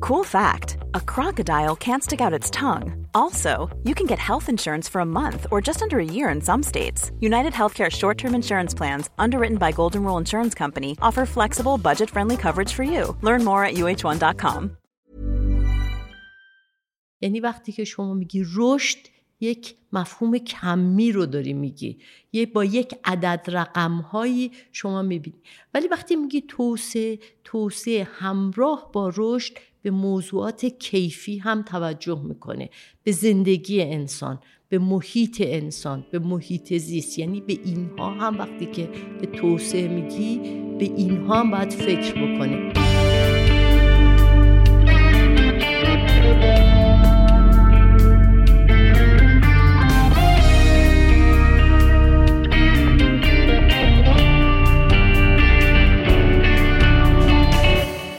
Cool fact a crocodile can't stick out its tongue. Also, you can get health insurance for a month or just under a year in some states. United Healthcare short term insurance plans, underwritten by Golden Rule Insurance Company, offer flexible, budget friendly coverage for you. Learn more at uh1.com. یعنی وقتی که شما میگی رشد یک مفهوم کمی رو داری میگی یه با یک عدد رقم هایی شما میبینی ولی وقتی میگی توسعه توسعه همراه با رشد به موضوعات کیفی هم توجه می‌کنه. به زندگی انسان به محیط انسان به محیط زیست. یعنی به اینها هم وقتی که به توسعه میگی به اینها هم باید فکر بکنه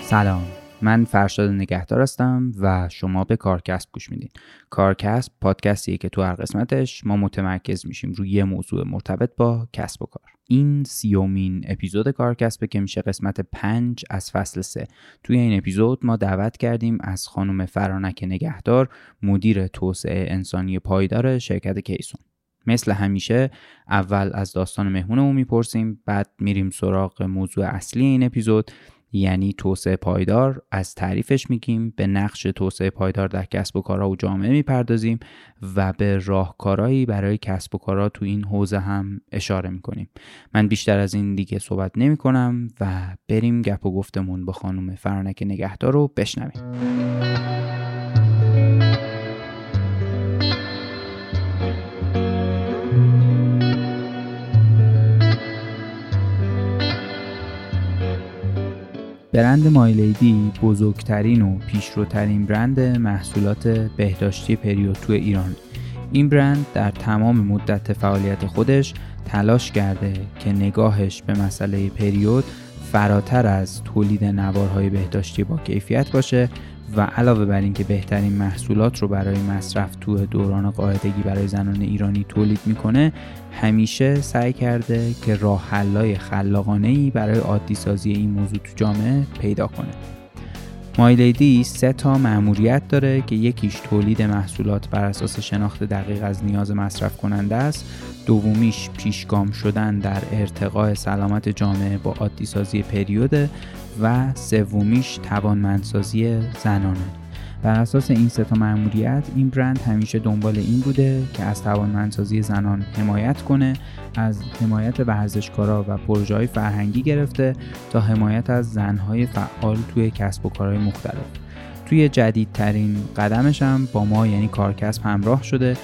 سلام. من فرشاد نگهدار هستم و شما به کارکسب گوش میدین. کارکسب پادکستیه که تو هر قسمتش ما متمرکز میشیم روی یه موضوع مرتبط با کسب و کار. این سیومین اپیزود کارکسبه که میشه قسمت پنج از فصل سه. توی این اپیزود ما دعوت کردیم از خانم فرانک نگهدار مدیر توسعه انسانی پایدار شرکت کیسون. مثل همیشه اول از داستان مهمونمون می‌پرسیم بعد میریم سراغ موضوع اصلی این اپیزود. یعنی توسعه پایدار از تعریفش میگیم. به نقش توسعه پایدار در کسب و کارها و جامعه می‌پردازیم و به راهکارهایی برای کسب و کارها تو این حوزه هم اشاره می‌کنیم. من بیشتر از این دیگه صحبت نمی کنم و بریم گپ و گفتمون با خانم فرانک نگهدار رو بشنویم. برند مایلیدی بزرگترین و پیشروترین برند محصولات بهداشتی پریود تو ایران. این برند در تمام مدت فعالیت خودش تلاش کرده که نگاهش به مسئله پریود فراتر از تولید نوارهای بهداشتی با کیفیت باشه و علاوه بر اینکه بهترین محصولات رو برای مصرف تو دوران قاعدگی برای زنان ایرانی تولید می‌کنه همیشه سعی کرده که راه حلای خلاقانه ای برای عادی سازی این موضوع تو جامعه پیدا کنه. مایلیدی سه تا مأموریت داره که یکیش تولید محصولات بر اساس شناخت دقیق از نیاز مصرف کننده است. دومیش پیشگام شدن در ارتقاء سلامت جامعه با عادی سازی پریود. و سومیش توانمندسازی زنانه. بر اساس این سه تا مأموریت این برند همیشه دنبال این بوده که از توانمندسازی زنان حمایت کنه از حمایت ورزشکارا و پروژه های فرهنگی گرفته تا حمایت از زنهای فعال توی کسب و کارهای مختلف. توی جدیدترین قدمش هم با ما یعنی کارکسب همراه شده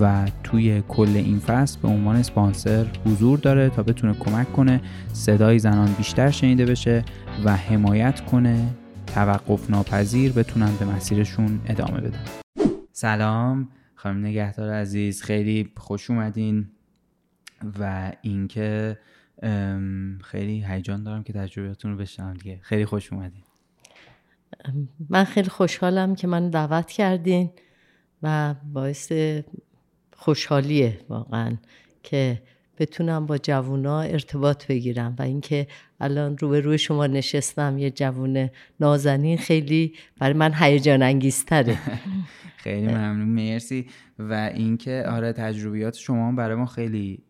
و توی کل این فصل به عنوان سپانسر حضور داره تا بتونه کمک کنه صدای زنان بیشتر شنیده بشه و حمایت کنه توقف ناپذیر بتونن به مسیرشون ادامه بدن. سلام خانم نگهدار عزیز خیلی خوش اومدین و اینکه خیلی هیجان دارم که تجربیاتتون رو بشنوم دیگه. خیلی خوش اومدین. من خیلی خوشحالم که من دعوت کردین و باعث خوشحالیه واقعا که بتونم با جوونا ارتباط بگیرم و اینکه الان رو به روی شما نشستم یه جوون نازنین خیلی برای من هیجان انگیزتره خیلی ممنون مرسی. و اینکه آره تجربیات شما برای ما خیلی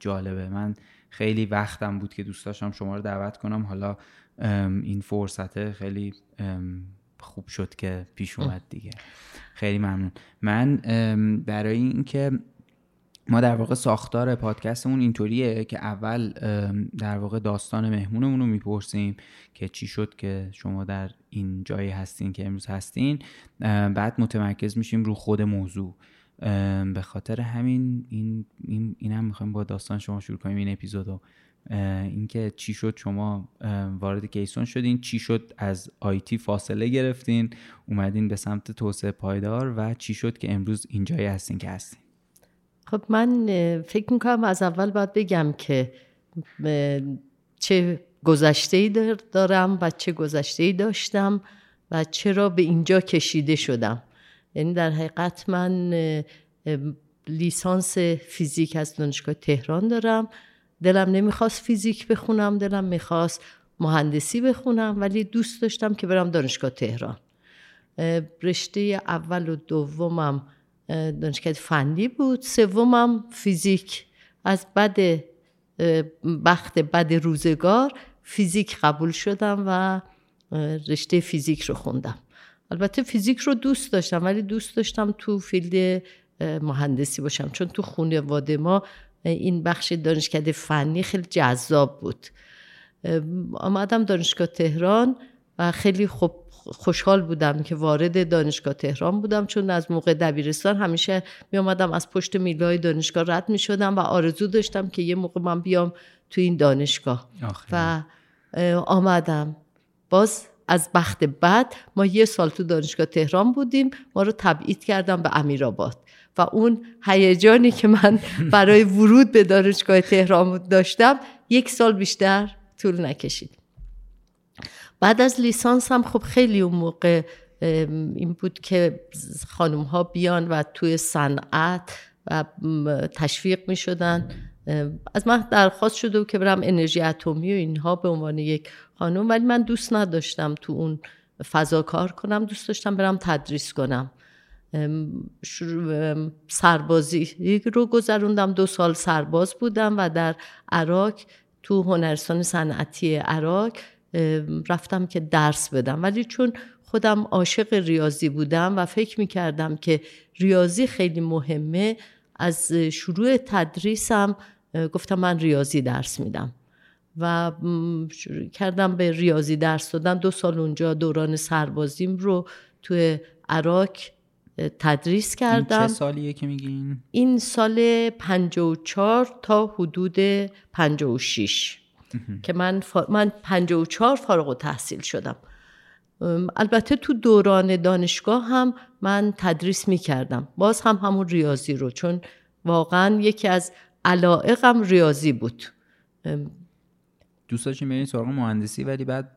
جالبه. من خیلی وقتم بود که دوست داشتم شما رو دعوت کنم. حالا این فرصت خیلی خوب شد که پیش اومد دیگه. خیلی ممنون. من برای اینکه ما در واقع ساختار پادکستمون اینطوریه که اول در واقع داستان مهمونمون رو می‌پرسیم که چی شد که شما در این جایی هستین که امروز هستین. بعد متمرکز میشیم رو خود موضوع. به خاطر همین این این, این می‌خوایم با داستان شما شروع کنیم این اپیزودو. اینکه چی شد شما وارد کیسون شدین چی شد از آیتی فاصله گرفتین اومدین به سمت توسعه پایدار و چی شد که امروز اینجایی هستین که هستین. خب من فکر می‌کنم از اول باید بگم که چه گذشته دارم و چه گذشته داشتم و چرا به اینجا کشیده شدم. یعنی در حقیقت من لیسانس فیزیک از دانشگاه تهران دارم. دلم نمی‌خواست فیزیک بخونم دلم می‌خواست مهندسی بخونم ولی دوست داشتم که برم دانشگاه تهران. رشته اول و دومم دانشگاه فنی بود. سومم فیزیک. از بد بخت بد روزگار فیزیک قبول شدم و رشته فیزیک رو خوندم. البته فیزیک رو دوست داشتم ولی دوست داشتم تو field مهندسی باشم. چون تو خانواده ما این بخش دانشکده فنی خیلی جذاب بود. آمدم دانشگاه تهران و خیلی خوب خوشحال بودم که وارد دانشگاه تهران بودم چون از موقع دبیرستان همیشه می آمدم از پشت میلای دانشگاه رد می شدم و آرزو داشتم که یه موقع من بیام تو این دانشگاه. و آمدم. باز از بخت بعد ما یه سال تو دانشگاه تهران بودیم ما رو تبعید کردم به امیرآباد. و اون هیجانی که من برای ورود به دانشگاه تهران داشتم یک سال بیشتر طول نکشید. بعد از لیسانس هم خب خیلی اون موقع این بود که خانم ها بیان و توی صنعت و تشویق می شدن از من درخواست شده که برم انرژی اتمی و اینها به عنوان یک خانم ولی من دوست نداشتم تو اون فضا کار کنم. دوست داشتم برم تدریس کنم. سربازی رو گذروندم. دو سال سرباز بودم و در عراق تو هنرستان صنعتی عراق رفتم که درس بدم. ولی چون خودم عاشق ریاضی بودم و فکر می کردم که ریاضی خیلی مهمه از شروع تدریسم گفتم من ریاضی درس میدم. و شروع کردم به ریاضی درس دادن. دو سال اونجا دوران سربازیم رو توی عراق تدریس کردم این چه سالیه که میگین؟ این سال 54 تا حدود 56 که من, فا... من 54 فارغ و تحصیل شدم البته تو دوران دانشگاه هم من تدریس می‌کردم. باز هم همون ریاضی رو چون واقعا یکی از علائقم ریاضی بود. دوست داشتین برین سراغ مهندسی ولی بعد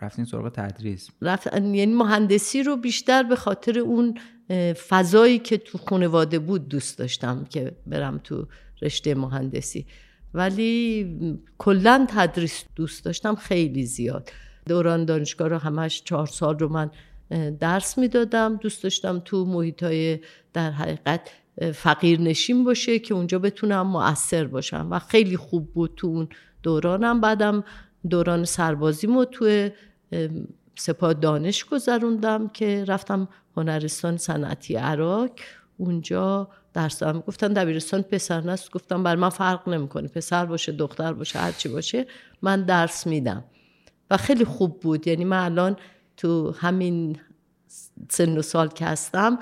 رفتین سراغ تدریس. رفت یعنی مهندسی رو بیشتر به خاطر اون فضایی که تو خانواده بود دوست داشتم که برم تو رشته مهندسی. ولی کلا تدریس دوست داشتم خیلی زیاد. دوران دانشگاه رو همش چهار سال رو من درس می‌دادم. دوست داشتم تو محیط های در حقیقت فقیر نشین باشه که اونجا بتونم مؤثر باشم و خیلی خوب بود تو اون دورانم. بعدم دوران سربازیمو تو سپاه دانش گذروندم که رفتم هنرستان صنعتی عراق. اونجا درس دارم. گفتن دبیرستان پسر نست. گفتم بر من فرق نمی‌کنه. پسر باشه دختر باشه هر چی باشه من درس میدم. و خیلی خوب بود. یعنی من الان تو همین سن و سال که هستم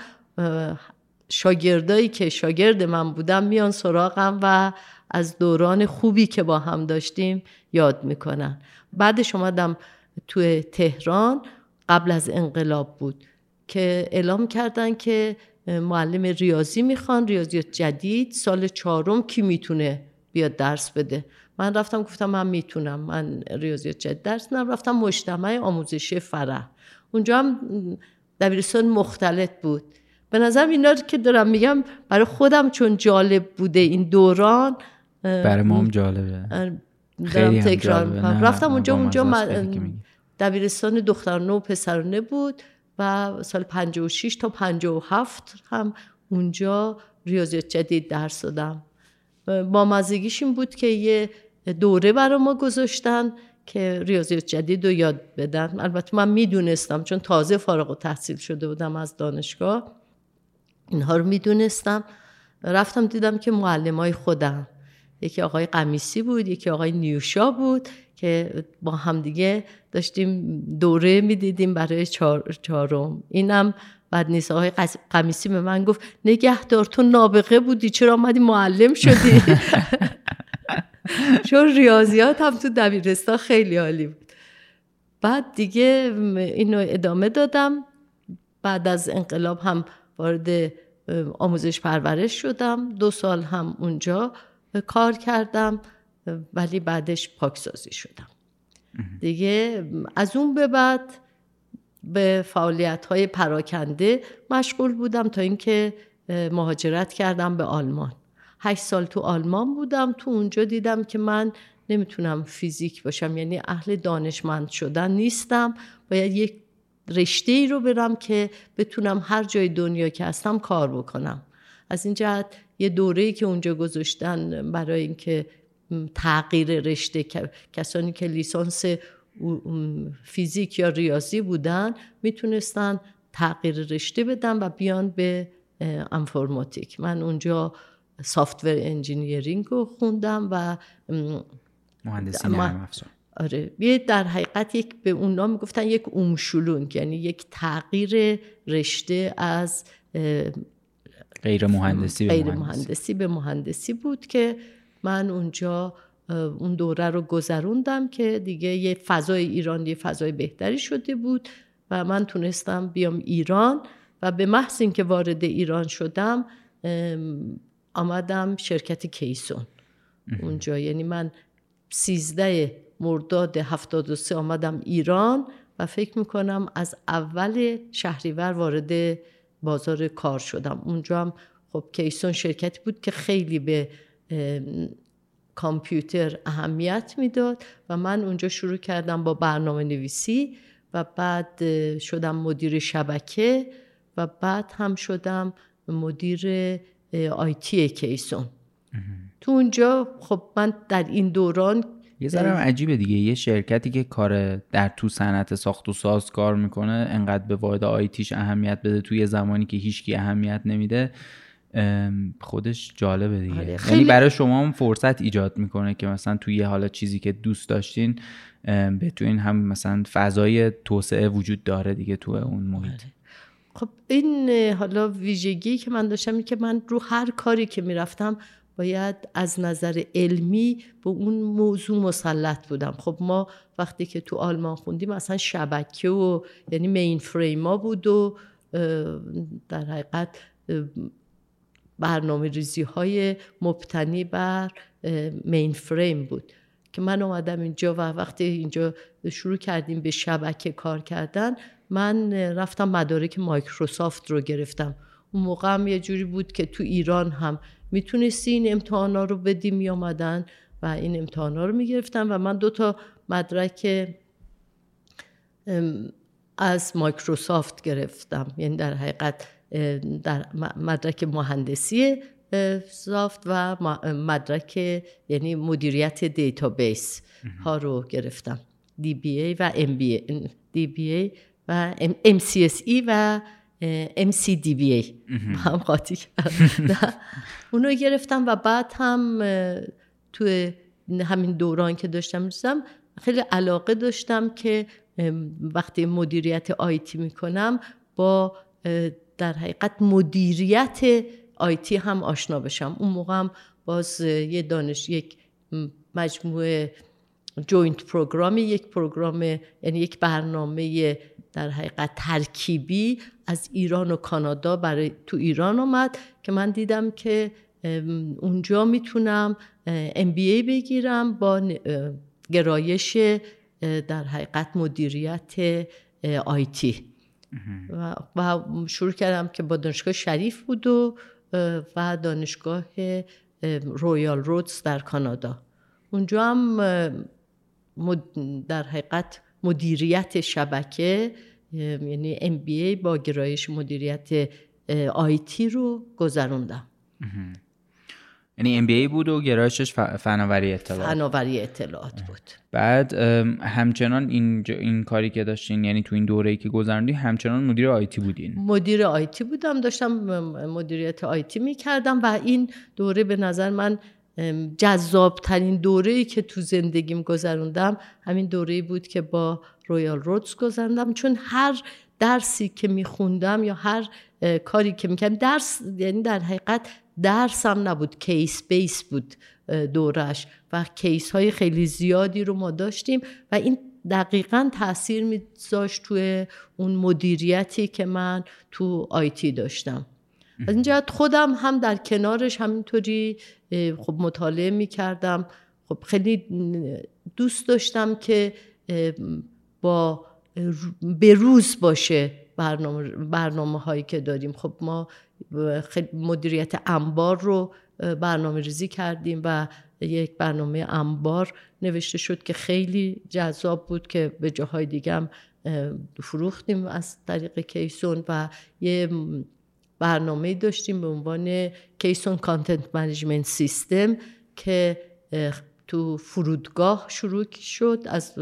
شاگردایی که شاگرد من بودم میان سراغم و از دوران خوبی که با هم داشتیم یاد می‌کنن. بعدش اومدم توی تهران. قبل از انقلاب بود که اعلام کردن که معلم ریاضی می‌خوان ریاضیات جدید سال چهارم کی می‌تونه بیاد درس بده؟ من رفتم گفتم من می‌تونم من ریاضیات جدید درس ندم رفتم مجتمع آموزشی فرح. اونجا هم دبیرستان مختلط بود. به نظر اینا که دارم میگم برای خودم چون جالب بوده این دوران برای ما هم جالبه. خیلی تکرار رفتم اونجا اونجا دبیرستان دخترانه و پسرانه بود. و سال 56 تا 57 هم اونجا ریاضیات جدید درس دادم. با مزگیش این بود که یه دوره برای ما گذاشتن که ریاضیات جدید رو یاد بدن. البته من می‌دونستم چون تازه فارغ و تحصیل شده بودم از دانشگاه. اینها رو می‌دونستم. رفتم دیدم که معلم های خودم یکی آقای قمیسی بود یکی آقای نیوشا بود که با همدیگه داشتیم دوره می‌دیدیم برای چهار، چهارم. اینم بعد نیست. آقای قمیسی به من گفت نگهدار تو نابغه بودی چرا آمدی معلم شدی؟ چون ریاضیات هم تو دبیرستان خیلی عالی بود. بعد دیگه اینو ادامه دادم. بعد از انقلاب هم وارد آموزش پرورش شدم. دو سال هم اونجا. کار کردم ولی بعدش پاکسازی شدم. دیگه از اون به بعد به فعالیت های پراکنده مشغول بودم تا اینکه مهاجرت کردم به آلمان. هشت سال تو آلمان بودم تو اونجا دیدم که من نمی‌تونم فیزیک باشم یعنی اهل دانشمند شدن نیستم. باید یک رشته ای رو برم که بتونم هر جای دنیا که هستم کار بکنم. از این جهت یه دوره که اونجا گذاشتن برای اینکه تغییر رشته کسانی که لیسانس فیزیک یا ریاضی بودن می‌تونستن تغییر رشته بدن و بیان به انفرماتیک من اونجا software engineering رو خوندم و مهندسی نرم افزار. آره. یه در حقیقت یک به اون نام می‌گفتن یک اومشولونگ یعنی یک تغییر رشته از غیر مهندسی به غیر مهندسی. مهندسی به مهندسی بود که من اونجا اون دوره رو گذروندم که دیگه یه فضای ایران یه فضای بهتری شده بود و من تونستم بیام ایران و به محض اینکه وارد ایران شدم آمدم شرکت کیسون اونجا یعنی من سیزده مرداد 73 آمدم ایران و فکر می‌کنم از اول شهریور وارد بازار کار شدم. اونجا هم خب کیسون شرکتی بود که خیلی به کامپیوتر اهمیت می‌داد و من اونجا شروع کردم با برنامه نویسی و بعد شدم مدیر شبکه و بعد هم شدم مدیر آیتی کیسون. تو اونجا خب من در این دوران یه ذره عجیبه دیگه. یه شرکتی که کار در تو صنعت ساخت و ساز کار می‌کنه انقدر به واحد آیتیش اهمیت بده توی زمانی که هیچکی اهمیت نمیده خودش جالبه دیگه. آره، یعنی خیلی- برای شما هم فرصت ایجاد می‌کنه که مثلا توی یه حالا چیزی که دوست داشتین بتونین هم مثلا فضای توسعه وجود داره دیگه تو اون محیط. خب این حالا ویژگی که من داشتم این که من رو هر کاری که می‌رفتم باید از نظر علمی به اون موضوع مسلط بودم. خب ما وقتی که تو آلمان خوندیم اصلا شبکه و یعنی مین فریما بود و در حقیقت برنامه ریزی های مبتنی بر مین فریم بود. که من اومدم اینجا و وقتی اینجا شروع کردیم به شبکه کار کردن من رفتم مدارک مایکروسافت رو گرفتم. اون موقع هم یه جوری بود که تو ایران هم می‌تونستی این امتحانا رو بدی می آمدن و این امتحانا رو می‌گرفتم و من دو تا مدرک ام، از مایکروسافت گرفتم. یعنی در حقیقت در مدرک مهندسی سافت و مدرک یعنی مدیریت database ها رو گرفتم. DBA و MBA DBA و M- MCSE و اه، MCDBA با هم قاطی کردم. اونو گرفتم و بعد هم توی همین دوران که داشتم می‌رسم خیلی علاقه داشتم که وقتی مدیریت IT می‌کنم با در حقیقت مدیریت IT هم آشنا بشم. اون موقع هم باز یه دانش یک مجموعه joint program ی یک program یعنی یک برنامه در حقیقت ترکیبی از ایران و کانادا برای تو ایران آمد که من دیدم که اونجا می‌تونم MBA بگیرم با گرایش در حقیقت مدیریت IT و, و شروع کردم که با دانشگاه شریف بود و و دانشگاه اه، رویال رودز در کانادا. اونجا هم در حقیقت مدیریت شبکه یعنی MBA با گرایش مدیریت IT رو گذروندم. یعنی MBA بود و گرایشش فناوری اطلاعات. فناوری اطلاعات بود. بعد همچنان این, این کاری که داشتین یعنی تو این دوره ای که گذروندی همچنان مدیر IT بودین. مدیر IT بودم داشتم مدیریت IT می‌کردم و این دوره به نظر من جذاب ترین دوره که تو زندگیم گذروندم همین دوره بود که با رویال رودز گذروندم. چون هر درسی که میخوندم یا هر کاری که می‌کردم درس یعنی در حقیقت درس هم نبود case base بود دورش و کیس های خیلی زیادی رو ما داشتیم و این دقیقا تاثیر میذاشت توی اون مدیریتی که من تو آیتی داشتم. از این جهت خودم هم در کنارش همینطوری خب مطالعه می‌کردم. خب خیلی دوست داشتم که با به روز باشه برنامه, برنامه هایی که داریم. خب ما خیلی مدیریت انبار رو برنامه ریزی کردیم و یک برنامه انبار نوشته شد که خیلی جذاب بود که به جاهای دیگه هم فروختیم از طریق کیسون و یه برنامه داشتیم به عنوان کیسون content management system که تو فرودگاه شروع شد از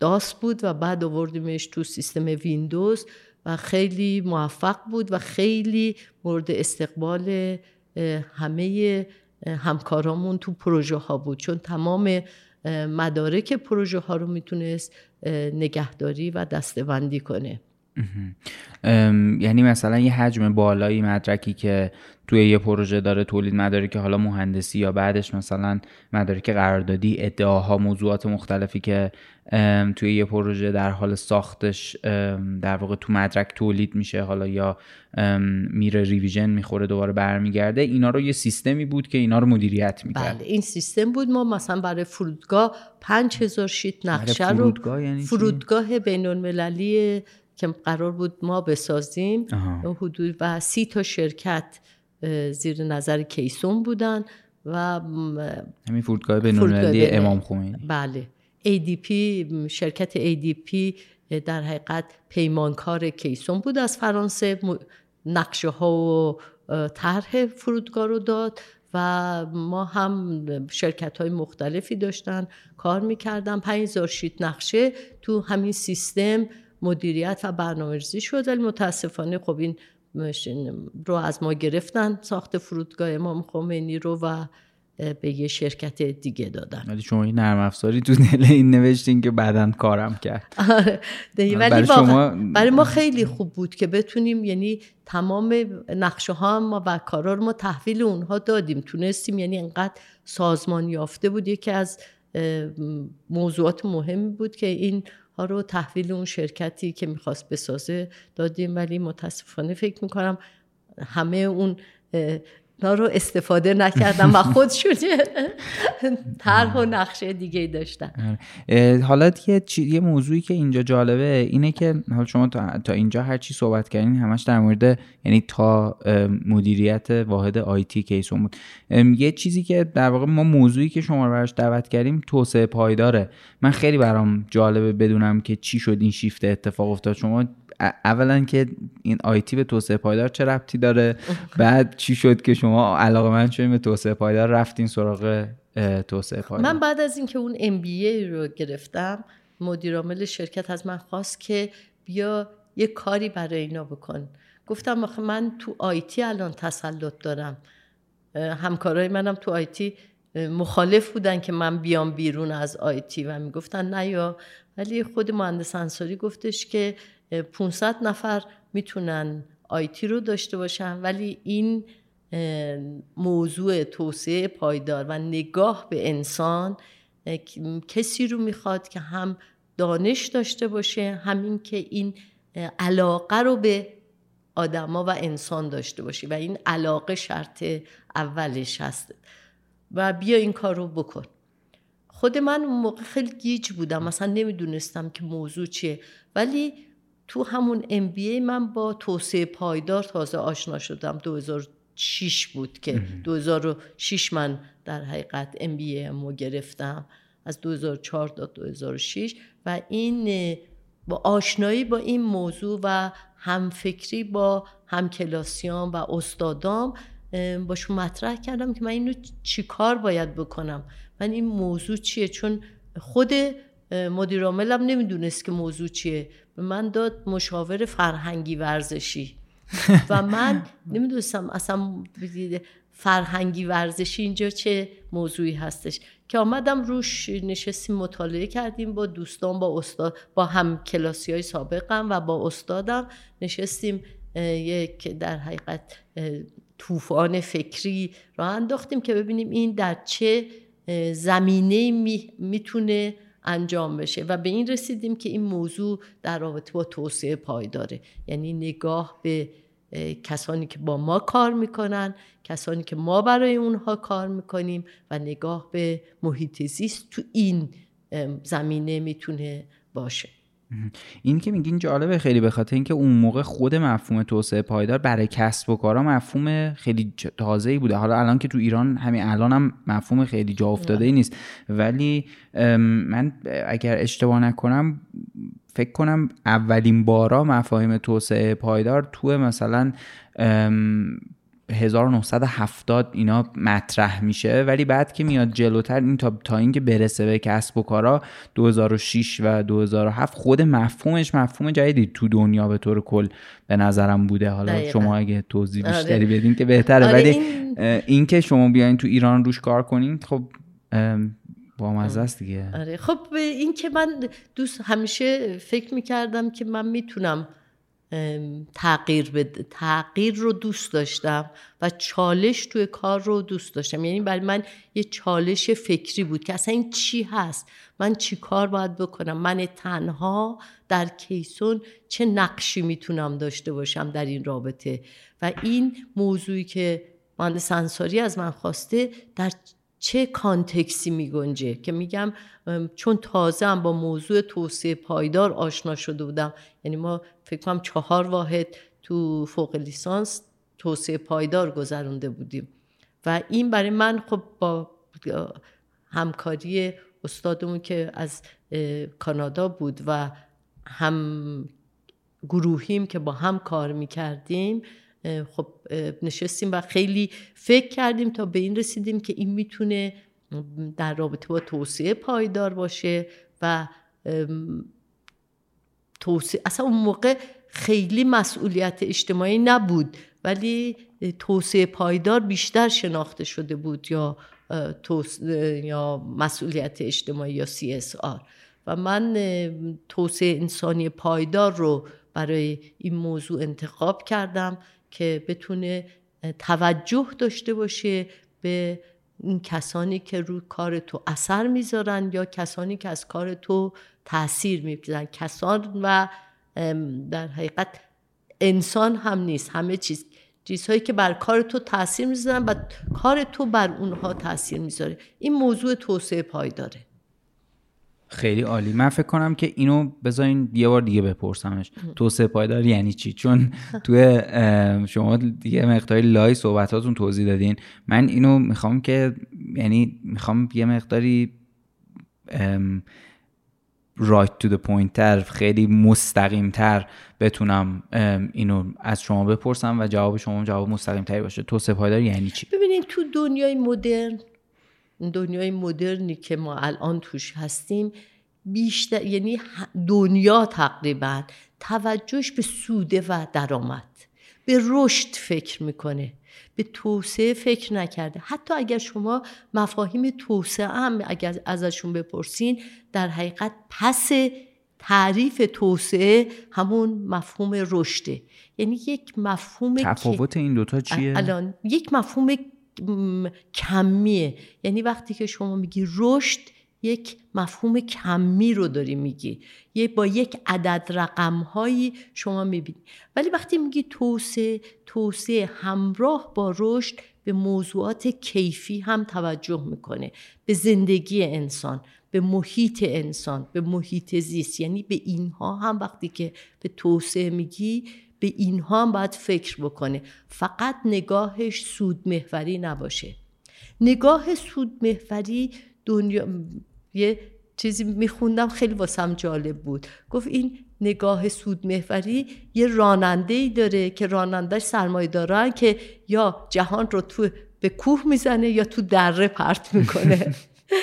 DOS بود و بعد آوردیمش تو سیستم ویندوز و خیلی موفق بود و خیلی مورد استقبال همه همکارامون تو پروژه ها بود. چون تمام مدارک پروژه ها رو می‌تونست نگهداری و دستبندی کنه. یعنی مثلا یه حجم بالایی مدرکی که توی یه پروژه داره تولید مدارک حالا مهندسی یا بعدش مثلا مدارک قراردادی ادعاها موضوعات مختلفی که توی یه پروژه در حال ساختش در واقع تو مدرک تولید میشه حالا یا میره revision می‌خوره دوباره برمیگرده اینا رو یه سیستمی بود که اینا رو مدیریت می‌کرد. بله این سیستم بود. ما مثلا برای فرودگاه 5000 sheet نقشه رو فرودگاه, یعنی فرودگاه بین المللی که قرار بود ما بسازیم. حدود و سی تا شرکت زیر نظر کیسون بودن و همین فرودگاه بین‌المللی امام خمینی. بله. ADP شرکت ADP در حقیقت پیمانکار کیسون بود از فرانسه. نقشه ها و طرح فرودگاه رو داد و ما هم شرکت های مختلفی داشتن کار می‌کردن. 5000 شیت نقشه تو همین سیستم مدیریت و برنامه ریزی شد ولی متاسفانه خب این رو از ما گرفتن. ساخت فرودگاه امام خمینی رو و به یه شرکت دیگه دادن. ولی شما این نرم افزاری تو دل این نوشتین که بعدا کارم کرد. آره، ولی برای, شما... برای ما خیلی خوب بود که بتونیم یعنی تمام نقشه ها ما و کارا رو ما تحویل اونها دادیم. تونستیم یعنی انقدر سازمان یافته بود. یکی از موضوعات مهمی بود که این ها رو تحویل اون شرکتی که می‌خواست بسازه دادیم. ولی متاسفانه فکر می‌کنم همه اون رو استفاده نکردم و خودشون طرح و نقشه دیگه داشتن. حالا یه, یه موضوعی که اینجا جالبه اینه که حالا شما تا, تا اینجا هر چی صحبت کردین همش در مورد یعنی تا مدیریت واحد آیتی کیسون بود. یه چیزی که در واقع ما موضوعی که شما رو براش دعوت کردیم توسعه پایداره. من خیلی برام جالبه بدونم که چی شد این شیفت اتفاق افتاد. شما اولا که این آیتی به توسعه پایدار چه ربطی داره؟ بعد چی شد که شما علاقه من شدین به توسعه پایدار رفتین سراغ توسعه پایدار؟ من بعد از اینکه اون ام رو گرفتم مدیر عامل شرکت از من خواست که بیا یه کاری برای اینا بکن. گفتم آخه من تو آیتی الان تسلط دارم. همکارای منم تو آیتی مخالف بودن که من بیام بیرون از آیتی و می‌گفتن نه یا. ولی خود مهندس انصاری گفتش که 500 نفر می‌تونن آیتی رو داشته باشن. ولی این موضوع توسعه پایدار و نگاه به انسان کسی رو می‌خواد که هم دانش داشته باشه همین که این علاقه رو به آدما و انسان داشته باشه و این علاقه شرط اولش هست. و بیا این کار رو بکن. خود من اون موقع خیلی گیج بودم. مثلا نمی‌دونستم که موضوع چیه. ولی تو همون ام من با توسعه پایدار تازه آشنا شدم. 2006 بود که 2006 من در حقیقت ام بی رو گرفتم. از 2004 تا 2006 و این با آشنایی با این موضوع و همفکری با همکلاسیان و استادام باشون مطرح کردم که من اینو چی کار باید بکنم؟ من این موضوع چیه؟ چون خود مدیر عاملم نمی‌دونست که موضوع چیه. به من داد مشاور فرهنگی ورزشی. و من نمی‌دونستم اصلا فرهنگی ورزشی اینجا چه موضوعی هستش. که آمدم روش نشستیم مطالعه کردیم با دوستان با استاد با هم کلاسی های سابقم و با استادم نشستیم یک در حقیقت طوفان فکری را انداختیم که ببینیم این در چه زمینه می‌تونه انجام بشه و به این رسیدیم که این موضوع در رابطه با توسعه پایداره یعنی نگاه به کسانی که با ما کار می‌کنن کسانی که ما برای اونها کار می‌کنیم و نگاه به محیط زیست تو این زمینه می‌تونه باشه. این که میگین جالبه خیلی به خاطر اینکه اون موقع خود مفهوم توسعه پایدار برای کسب و کارا مفهوم خیلی تازه ای بوده. حالا الان که تو ایران همین الان هم مفهوم خیلی جا افتاده ای نیست. ولی من اگر اشتباه نکنم فکر کنم اولین بارا مفاهیم توسعه پایدار تو مثلا 1970 اینا مطرح میشه ولی بعد که میاد جلوتر این تا, تا اینکه برسه به کسب و کارا 2006 و 2007 خود مفهومش مفهوم جدیدی تو دنیا به طور کل به نظرم بوده. حالا شما اگه توضیح آره. بیشتری بدین که بهتره. آره، ولی این... این که شما بیاین تو ایران روش کار کنین خب با است دیگه. آره خب این که من دوست همیشه فکر می‌کردم که من می‌تونم تغییر بده تغییر رو دوست داشتم و چالش توی کار رو دوست داشتم. یعنی برای من یه چالش فکری بود که اصلا این چی هست؟ من چی کار باید بکنم؟ من تنها در کیسون چه نقشی می‌تونم داشته باشم در این رابطه؟ و این موضوعی که مهندس انصاری از من خواسته در چه کانتکسی می گنجه که میگم چون تازه هم با موضوع توسعه پایدار آشنا شده بودم. یعنی ما فکر کنم چهار واحد تو فوق لیسانس توسعه پایدار گذرونده بودیم. و این برای من خب با همکاری استادمون که از کانادا بود و هم گروهیم که با هم کار می‌کردیم خب نشستیم و خیلی فکر کردیم تا به این رسیدیم که این می‌تونه در رابطه با توسعه پایدار باشه و توسعه اصلا اون موقع خیلی مسئولیت اجتماعی نبود ولی توسعه پایدار بیشتر شناخته شده بود یا یا مسئولیت اجتماعی یا CSR و من توسعه انسانی پایدار رو برای این موضوع انتخاب کردم که بتونه توجه داشته باشه به این کسانی که روی کار تو اثر می‌ذارن یا کسانی که از کار تو تاثیر می‌گذارن کسان و در حقیقت انسان هم نیست. همه چیز چیزهایی که بر کار تو تاثیر می‌ذارن و کار تو بر اونها تاثیر می‌ذاره. این موضوع توسعه پایداره خیلی عالی. من فکر کنم که اینو بذارین یه بار دیگه بپرسمش. توسعه پایدار یعنی چی؟ چون توی شما دیگه مقداری لای صحبتاتون توضیح دادین. من اینو می‌خوام که یعنی می‌خوام یه مقداری رایت تو the point تر خیلی مستقیم تر بتونم اینو از شما بپرسم و جواب شما جواب مستقیم تری باشه. توسعه پایدار یعنی چی؟ ببینید تو دنیای مدرن دنیای مدرنی که ما الان توش هستیم بیشتر یعنی دنیا تقریبا توجهش به سوده و درآمد. به رشد فکر می‌کنه. به توسعه فکر نکرده. حتی اگر شما مفاهیم توسعه هم اگر ازشون بپرسین در حقیقت پس تعریف توسعه همون مفهوم رشده. یعنی یک مفهوم تفاوت این دوتا چیه؟ الان یک مفهوم کمیه. یعنی وقتی که شما میگی رشد یک مفهوم کمی رو داری میگی. یه با یک عدد رقم هایی شما می‌بینی. ولی وقتی میگی توسعه توسعه همراه با رشد به موضوعات کیفی هم توجه می‌کنه. به زندگی انسان به محیط انسان به محیط زیست. یعنی به اینها هم وقتی که به توسعه میگی به اینها هم باید فکر بکنه. فقط نگاهش سود محوری نباشه. نگاه سود محوری دنیا یه چیزی میخوندم خیلی واسم جالب بود. گفت این نگاه سود محوری یه راننده ای داره که رانندهش سرمایه دارن که یا جهان رو تو به کوه می‌زنه یا تو دره پرت می‌کنه.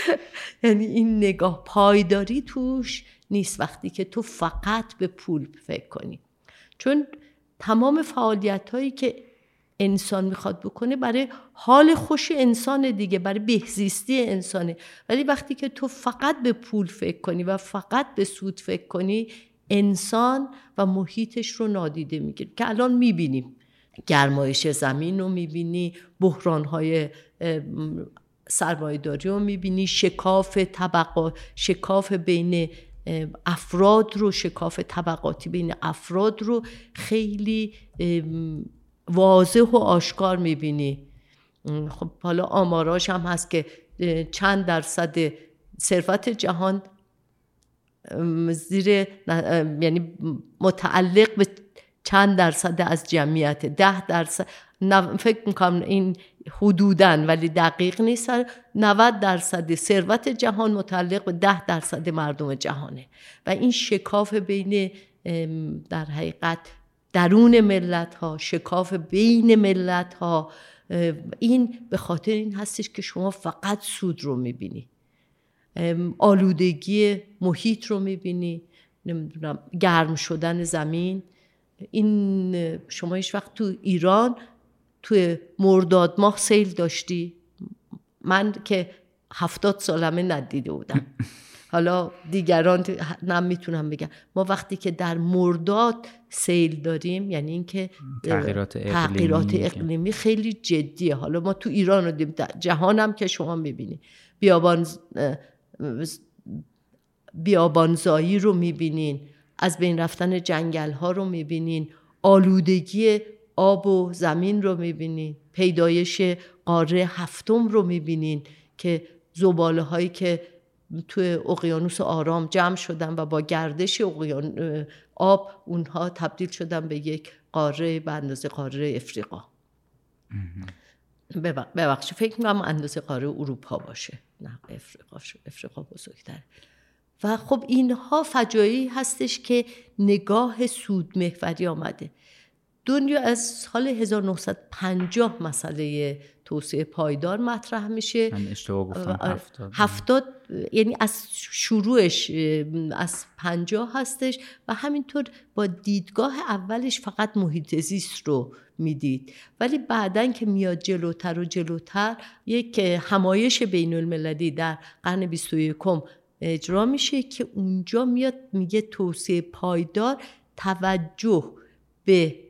یعنی این نگاه پایداری توش نیست وقتی که تو فقط به پول فکر کنی. چون تمام فعالیت هایی که انسان می‌خواد بکنه برای حال خوش انسان دیگه برای بهزیستی انسانه. ولی وقتی که تو فقط به پول فکر کنی و فقط به سود فکر کنی انسان و محیطش رو نادیده می‌گیری که الان می‌بینیم. گرمایش زمین رو می‌بینی بحرانهای سرمایهداری رو می‌بینی شکاف طبقات شکاف بین افراد رو شکاف طبقاتی بین افراد رو خیلی واضح و آشکار می‌بینی. خب حالا آماراش هم هست که چند درصد ثروت جهان زیر یعنی متعلق به چند درصد از جمعیت ده درصد فکر می‌کنم این حدودن ولی دقیق نیست. 90 درصد ثروت جهان متعلق به ده درصد مردم جهانه. و این شکاف بین در حقیقت درون ملت ها شکاف بین ملت ها این به خاطر این هستش که شما فقط سود رو می‌بینی. آلودگی محیط رو می‌بینی. نمی‌دونم گرم شدن زمین. این شما هیچ وقت تو ایران توی مرداد ماه سیل داشتی؟ من که هفتاد سالمه ندیده بودم. حالا دیگران هم می‌تونم بگم. ما وقتی که در مرداد سیل داریم یعنی اینکه تغییرات اقلیمی, تغییرات اقلیمی خیلی جدیه. حالا ما تو ایران رو دیم. جهان هم که شما می‌بینی. بیابان بیابانزایی رو می‌بینین. از بین رفتن جنگل ها رو می‌بینین. آلودگی آب و زمین رو می‌بینین پیدایش قاره هفتم رو می‌بینین که زباله هایی که توی اقیانوس آرام جمع شدن و با گردش اقیان آب اونها تبدیل شدن به یک قاره به اندازه قاره افریقا. ببخشید فکر می‌کنم اندازه قاره اروپا باشه. نه افریقا افریقا بزرگتره. و خب اینها فجایی هستش که نگاه سود محوری آمده. دنیا از سال 1950 مسئله توسعه پایدار مطرح میشه. من اشتباه گفتم هفتاد. هفتاد یعنی از شروعش از پنجاه هستش و همینطور با دیدگاه اولش فقط محیط زیست رو می‌دید. ولی بعدا که میاد جلوتر و جلوتر یک همایش بین المللی در قرن 21 اجرا میشه که اونجا میاد میگه توسعه پایدار توجه به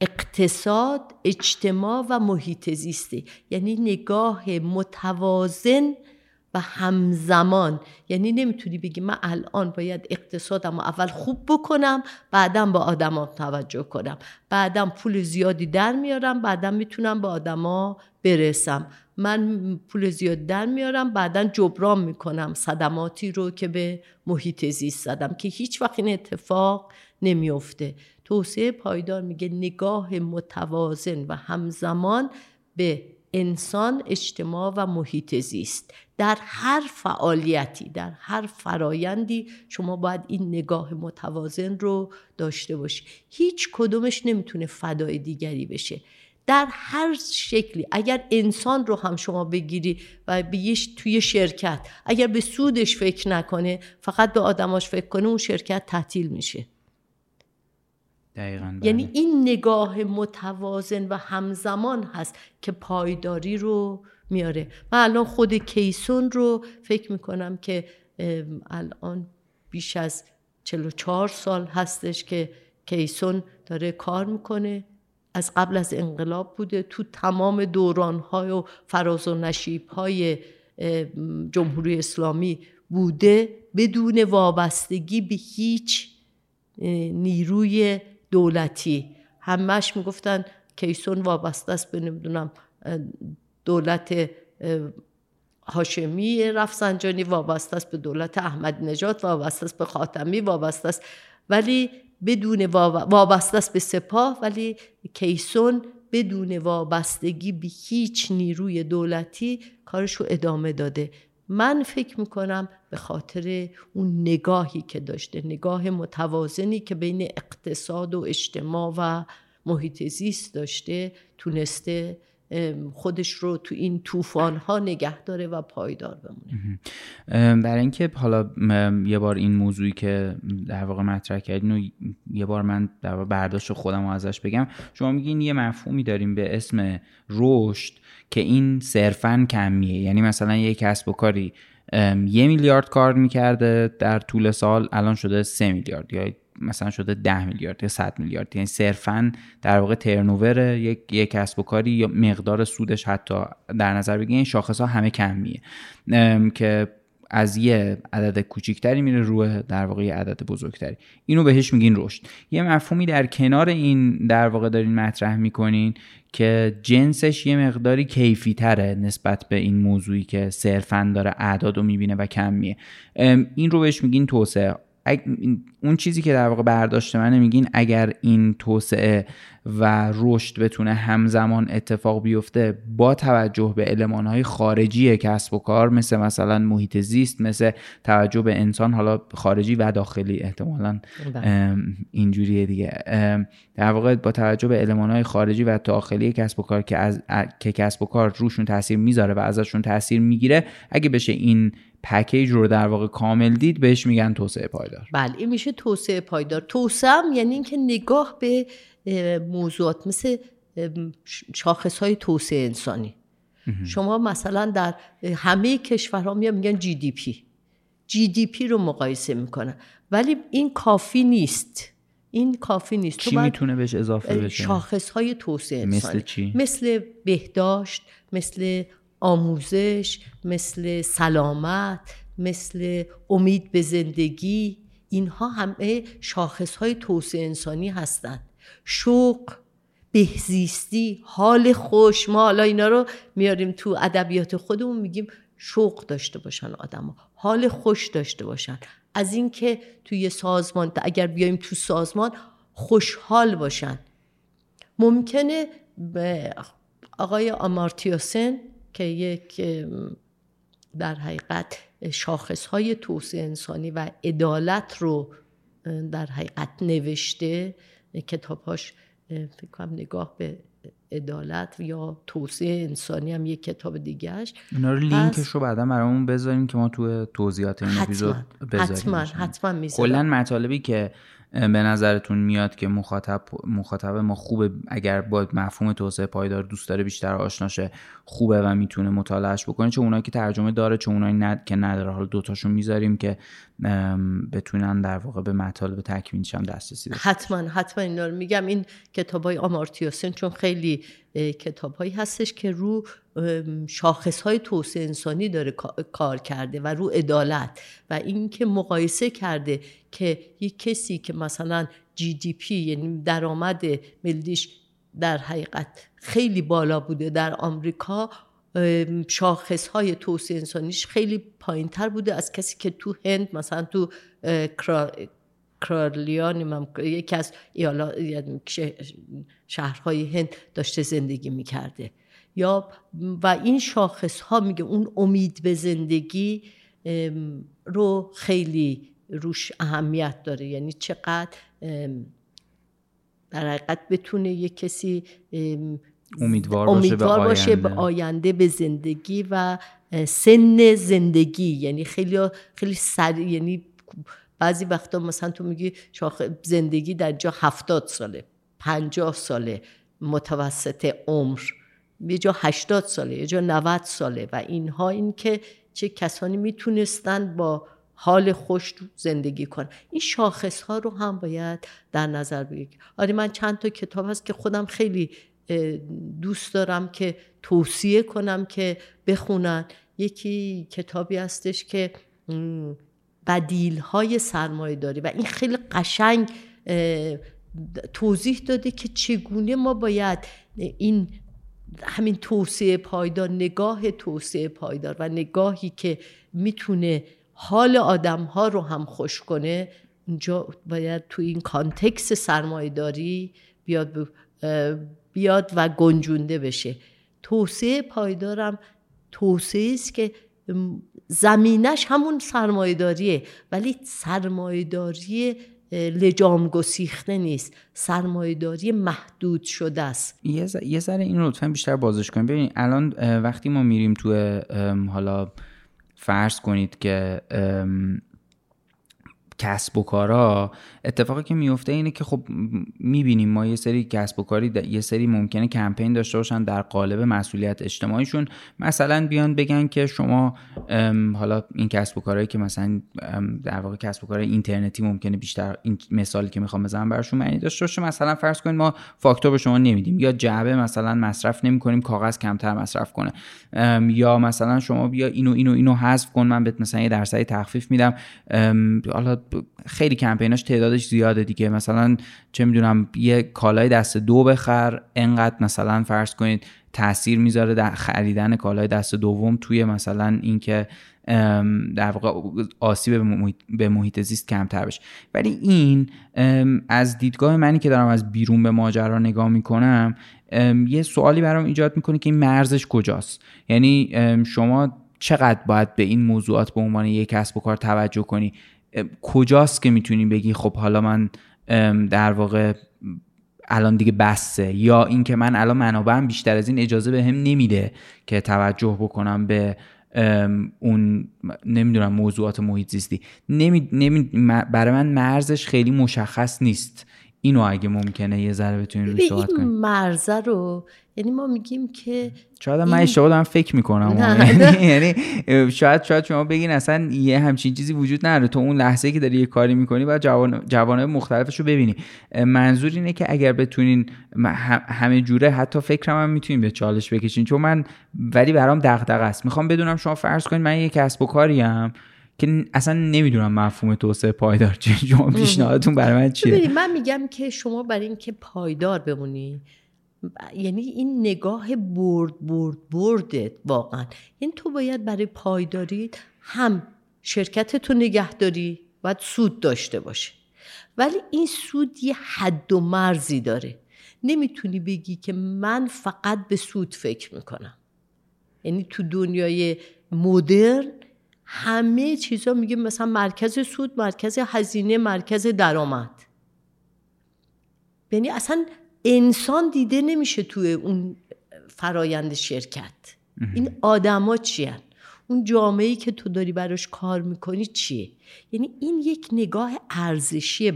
اقتصاد اجتماع و محیط زیسته یعنی نگاه متوازن و همزمان. یعنی نمی‌تونی بگی من الان باید اقتصادم رو اول خوب بکنم بعدم با آدما توجه کنم. بعدم پول زیادی در میارم بعدم می‌تونم با آدما برسم. من پول زیاد در میارم بعدا جبران می‌کنم صدماتی رو که به محیط زیست زدم که هیچ وقت این اتفاق نمیافته. توسعه پایدار میگه. نگاه متوازن و همزمان به انسان اجتماع و محیط زیست. در هر فعالیتی در هر فرایندی شما باید این نگاه متوازن رو داشته باشی. هیچ کدومش نمی‌تونه فدای دیگری بشه. در هر شکلی اگر انسان رو هم شما بگیری و توی شرکت اگر به سودش فکر نکنه فقط به آدماش فکر کنه اون شرکت تعطیل میشه. دقیقا یعنی بله. این نگاه متوازن و همزمان هست که پایداری رو میاره. من الان خود کیسون رو فکر می‌کنم که الان بیش از 44 سال هستش که کیسون داره کار می‌کنه. از قبل از انقلاب بوده. تو تمام دورانهای و فراز و نشیبهای جمهوری اسلامی بوده. بدون وابستگی به هیچ نیروی دولتی. همش می‌گفتن کیسون وابسته است به نمی‌دونم دولت هاشمی رفسنجانی وابسته است به دولت احمد نژاد وابسته است به خاتمی وابسته است. ولی بدون وابسته است به سپاه ولی کیسون بدون وابستگی به هیچ نیروی دولتی کارش رو ادامه داده. من فکر می‌کنم به خاطر اون نگاهی که داشته نگاه متوازنی که بین اقتصاد و اجتماع و محیط زیست داشته تونسته خودش رو تو این طوفان ها نگه داره و پایدار بمونه. برای اینکه حالا یه بار این موضوعی که در واقع مطرح کردین و یه بار من در واقع برداشت خودم رو ازش بگم شما میگین یه مفهومی داریم به اسم رشد که این صرفا کمیه. یعنی مثلا یه کسب و کاری یه میلیارد کار می‌کرده در طول سال الان شده سه میلیارد یا مثلا شده 10 میلیارد یا 100 میلیارد. یعنی صرفا در واقع ترنوور یک یک کسب و کاری یا مقدار سودش حتی در نظر بگیرین شاخص ها همه کمیه. که از یه عدد کوچیکتری میره روی در واقع یه عدد بزرگتری. اینو بهش میگین رشد. یه مفهومی در کنار این در واقع دارین مطرح می‌کنین که جنسش یه مقداری کیفی تره نسبت به این موضوعی که صرفا داره اعداد رو می‌بینه و کمیه. این رو بهش میگین توسعه. اون چیزی که در واقع برداشت منه میگین اگر این توسعه و رشد بتونه همزمان اتفاق بیفته با توجه به المانهای خارجی کسب و کار مثل مثلا محیط زیست مثل توجه به انسان حالا خارجی و داخلی احتمالا بله. اینجوریه دیگه در واقع با توجه به المانهای خارجی و داخلی کسب و کار که از که کسب و کار روشون تاثیر می‌ذاره و ازشون تاثیر می‌گیره اگه بشه این پکیج رو در واقع کامل دید بهش میگن توسعه پایدار. بله این میشه توسعه پایدار. توسعه هم یعنی اینکه نگاه به موضوعات مثل شاخص های توسعه انسانی. شما مثلا در همه کشورها میان میگن جی دی پی. جی دی پی رو مقایسه می‌کنن. ولی این کافی نیست. این کافی نیست. چی می‌تونه بهش اضافه بشه؟ شاخص های توسعه انسانی. مثل چی؟ مثل بهداشت مثل آموزش مثل سلامت مثل امید به زندگی اینها همه شاخص های توسعه انسانی هستند. شوق بهزیستی حال خوش ما حالا اینا رو میاریم تو ادبیات خودمون میگیم شوق داشته باشن آدم حال خوش داشته باشن. از اینکه توی سازمان اگر بیایم تو سازمان خوشحال باشن. ممکنه آقای آمارتیوسن که یک در حقیقت شاخص های توسعه انسانی و عدالت رو در حقیقت نوشته کتابهاش فکر کنم نگاه به عدالت یا توسعه انسانی هم یک کتاب دیگهش اینا رو لینکش رو بعدا برامون بذاریم که ما تو توضیحات این اپیزود بذاریم حتما حتما کلا مطالبی که به نظرتون میاد که مخاطب مخاطب ما خوبه اگر با مفهوم توسعه پایدار دوست داره بیشتر آشناشه خوبه و می‌تونه مطالعهش بکنه چه اونایی که ترجمه داره چه اونایی ند... که نداره. حالا دوتاشون می‌ذاریم که بتونن در واقع به مطالب تکمیلش هم دسترسی داشته حتما حتما اینا رو میگم. این کتاب های آمارتیوسن چون خیلی کتاب هایی هستش که رو شاخص های توسعه انسانی داره کار کرده و رو عدالت و اینکه مقایسه کرده که یک کسی که مثلا جی دی پی یعنی درآمد ملیش در حقیقت خیلی بالا بوده در آمریکا شاخص های توسعه انسانیش خیلی پایین تر بوده از کسی که تو هند مثلا تو کرارلیان یکی از یعنی شهرهای هند داشته زندگی می‌کرده. یا و این شاخص ها میگه اون امید به زندگی رو خیلی روش اهمیت داره. یعنی چقدر در حقیقت بتونه یه کسی امیدوار باشه, به, آینده. به آینده به زندگی و سن زندگی یعنی خیلی خیلی سر یعنی بعضی وقتا مثلا تو میگی شاخ زندگی در جا هفتاد ساله پنجاه ساله متوسط عمر یه جا هشتاد ساله یه جا 90 ساله و اینها این که چه کسانی می‌تونستند با حال خوش زندگی کنن این شاخص ها رو هم باید در نظر بگیریم آره من چند تا کتاب هست که خودم خیلی دوست دارم که توصیه کنم که بخونن. یکی کتابی هستش که بدیل های سرمایه داری و این خیلی قشنگ توضیح داده که چگونه ما باید این همین توسعه پایدار نگاه توسعه پایدار و نگاهی که می‌تونه حال آدم ها رو هم خوش کنه اونجا باید تو این کانتکس سرمایه داری بیاد, بیاد و گنجونده بشه. توسعه پایدارم توسعه است که زمینش همون سرمایهداریه ولی سرمایهداری لجام گسیخته نیست. سرمایهداری محدود شده است. یه ذره این لطفا بیشتر بازش کنیم. ببینید الان وقتی ما میریم تو حالا فرض کنید که کسب و کارا اتفاقی که میفته اینه که خب می‌بینیم ما یه سری کسب و کاری یه سری ممکنه کمپین داشته باشن در قالب مسئولیت اجتماعیشون. مثلا بیان بگن که شما حالا این کسب و کارهایی که مثلا در واقع کسب و کار اینترنتی ممکنه بیشتر این مثالی که می‌خوام بزنم براشون معنی داشته باشه. مثلا فرض کنید ما فاکتور به شما نمیدیم. یا جعبه مثلا مصرف نمی‌کنیم کاغذ کمتر مصرف کنه. یا مثلا شما بیا اینو اینو اینو حذف کن من بهت مثلا یه درصدی تخفیف میدم. حالا خیلی کمپیناش تعدادش زیاده دیگه. مثلا چه می‌دونم یه کالای دست دو بخر انقدر مثلا فرض کنید تاثیر می‌ذاره در خریدن کالای دست دوم توی مثلا اینکه در واقع آسیب به محیط زیست کمتر بشه. ولی این از دیدگاه منی که دارم از بیرون به ماجرا نگاه می‌کنم یه سوالی برام ایجاد می‌کنه که این مرزش کجاست. یعنی شما چقدر باید به این موضوعات به عنوان یک کسب و کار توجه کنی؟ کجاست که می‌تونی بگی خب حالا من در واقع الان دیگه بسته یا اینکه من الان منابعم بیشتر از این اجازه به هم نمیده که توجه بکنم به اون نمی‌دونم موضوعات محیط زیستی. نمی, نمی برای من مرزش خیلی مشخص نیست. اینو اگه ممکنه یه ذره بتونین روش صحبت کنیم مرزه رو یعنی ما میگیم که شاید من اشتباه دارم فکر می‌کنم یعنی شاید شاید شما بگین اصلا یه همچین چیزی وجود نداره. تو اون لحظه که داری یه کاری می‌کنی باید جوان جوانای مختلفش رو ببینی منظور اینه که اگر بتونین همه جوره حتی فکرم هم می‌تونین به چالش بکشین. چون من ولی برام دغدغه است. می‌خوام بدونم شما فرض کنید من یه کسب و کاریم که اصلا نمی‌دونم مفهوم توسعه پایدار چیه. شما پیشنهادتون برای من چیه؟ من میگم که شما برای اینکه پایدار بمونی یعنی این نگاه برد برد بردت واقعا. این تو باید برای پایداری هم شرکت تو نگه داری باید سود داشته باشه. ولی این سود یه حد و مرزی داره. نمی‌تونی بگی که من فقط به سود فکر می‌کنم. یعنی تو دنیای مدرن همه چیزا میگه مثلا مرکز سود مرکز هزینه مرکز درآمد. یعنی اصلا انسان دیده نمیشه توی اون فرایند شرکت. این آدما چیان؟ اون جامعه که تو داری براش کار می‌کنی چیه؟ یعنی این یک نگاه ارزشیه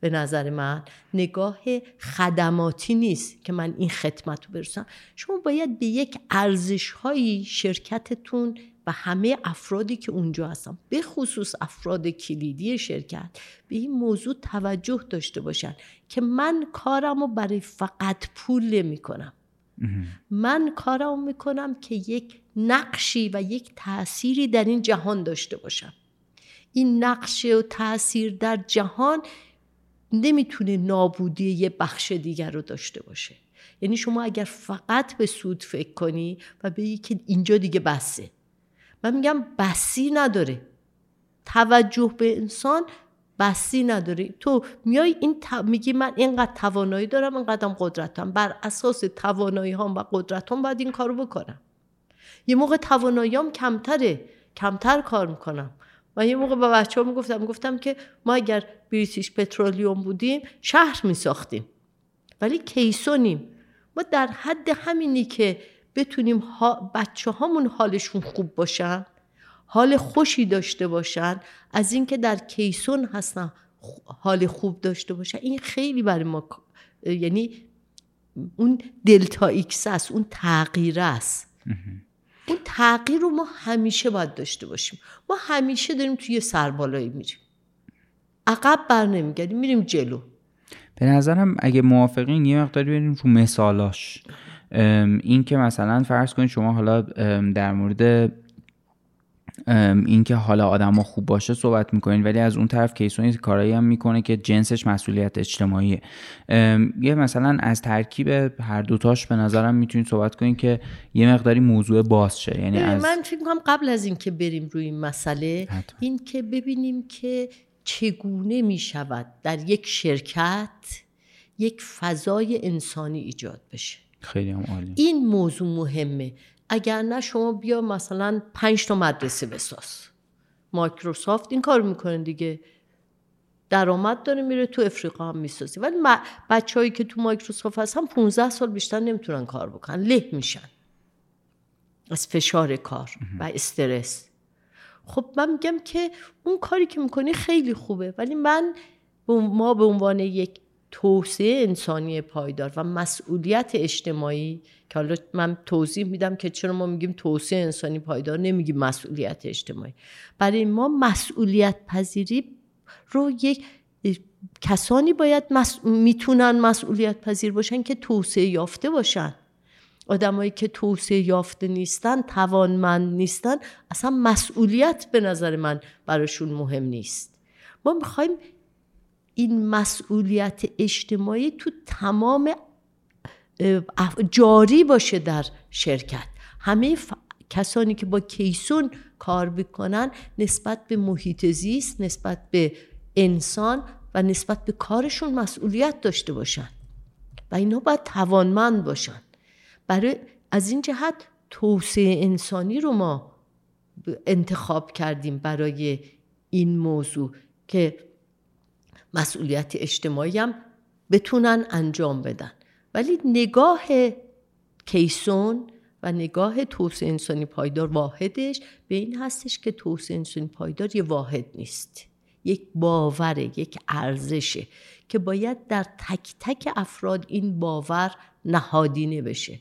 به نظر من نگاه خدماتی نیست که من این خدمت رو برسم شما باید به یک ارزش هایی شرکتتون و همه افرادی که اونجا هستن به خصوص افراد کلیدی شرکت به این موضوع توجه داشته باشن که من کارم رو برای فقط پول نمی کنم من کارم می‌کنم که یک نقشی و یک تأثیری در این جهان داشته باشم. این نقش و تاثیر در جهان نمی‌تونه نابودی یه بخش دیگر رو داشته باشه. یعنی شما اگر فقط به سود فکر کنی و بگی که اینجا دیگه بسه من میگم بسی نداره توجه به انسان بسی نداره تو میای این میگی من اینقدر توانایی دارم اینقدرم قدرتم. بر اساس توانایی هم و قدرتم باید این کارو بکنم. یه موقع تواناییام کمتره. کمتر کار می‌کنم. من یه موقع به بچه ها می‌گفتم می‌گفتم که ما اگر بریتیش پترولیوم بودیم شهر میساختیم. ولی کیسونیم. ما در حد همینی که بتونیم ها بچه هامون حالشون خوب باشن حال خوشی داشته باشن. از اینکه در کیسون هستن حال خوب داشته باشن. این خیلی برای ما یعنی اون delta X است اون تغییر است. اون تغییر رو ما همیشه باید داشته باشیم. ما همیشه داریم توی سربالایی میریم. عقب بر نمیگردیم میریم جلو. به نظرم اگه موافقین یه مقداری بریم رو مثالاش. این که مثلا فرض کنید شما حالا در مورد اینکه حالا آدم خوب باشه صحبت می‌کنین ولی از اون طرف کیسونی کارایی هم می‌کنه که جنسش مسئولیت اجتماعیه. یه مثلا از ترکیب هر دوتاش به نظرم می‌تونید صحبت کنین که یه مقداری موضوع باز شه. یعنی از... من فکر می‌کنم قبل از اینکه بریم روی این مسئله این که ببینیم که چگونه می‌شود در یک شرکت یک فضای انسانی ایجاد بشه. خیلی هم عالی. این موضوع مهمه. اگر نه شما بیا مثلا پنج تا مدرسه بساز. مایکروسافت این کار می‌کنه دیگه. درآمد داره میره تو افریقا هم می‌سازی ولی بچههایی که تو مایکروسافت هستن 15 سال بیشتر نمی‌تونن کار بکنن. له میشن. از فشار کار و استرس. خب من میگم که اون کاری که می‌کنی خیلی خوبه. ولی من ما به عنوان یک توسعه انسانی پایدار و مسئولیت اجتماعی که حالا من توضیح میدم که چرا ما میگیم توسعه انسانی پایدار نمیگیم مسئولیت اجتماعی. برای ما مسئولیت پذیری رو یک کسانی باید می‌تونن مسئولیت پذیر باشن که توسعه یافته باشن. آدمایی که توسعه یافته نیستن توانمند نیستن اصلا مسئولیت به نظر من براشون مهم نیست. ما می‌خوایم این مسئولیت اجتماعی تو تمام جاری باشه در شرکت. همه کسانی که با کیسون کار بکنن نسبت به محیط زیست نسبت به انسان و نسبت به کارشون مسئولیت داشته باشن. و اینا باید توانمند باشن. برای از این جهت توسعه انسانی رو ما انتخاب کردیم برای این موضوع که مسئولیت اجتماعی هم بتونن انجام بدن. ولی نگاه کیسون و نگاه توسعه انسانی پایدار واحدش به این هستش که توسعه انسانی پایدار یه واحد نیست. یک باوره یک ارزشه که باید در تک تک افراد این باور نهادینه بشه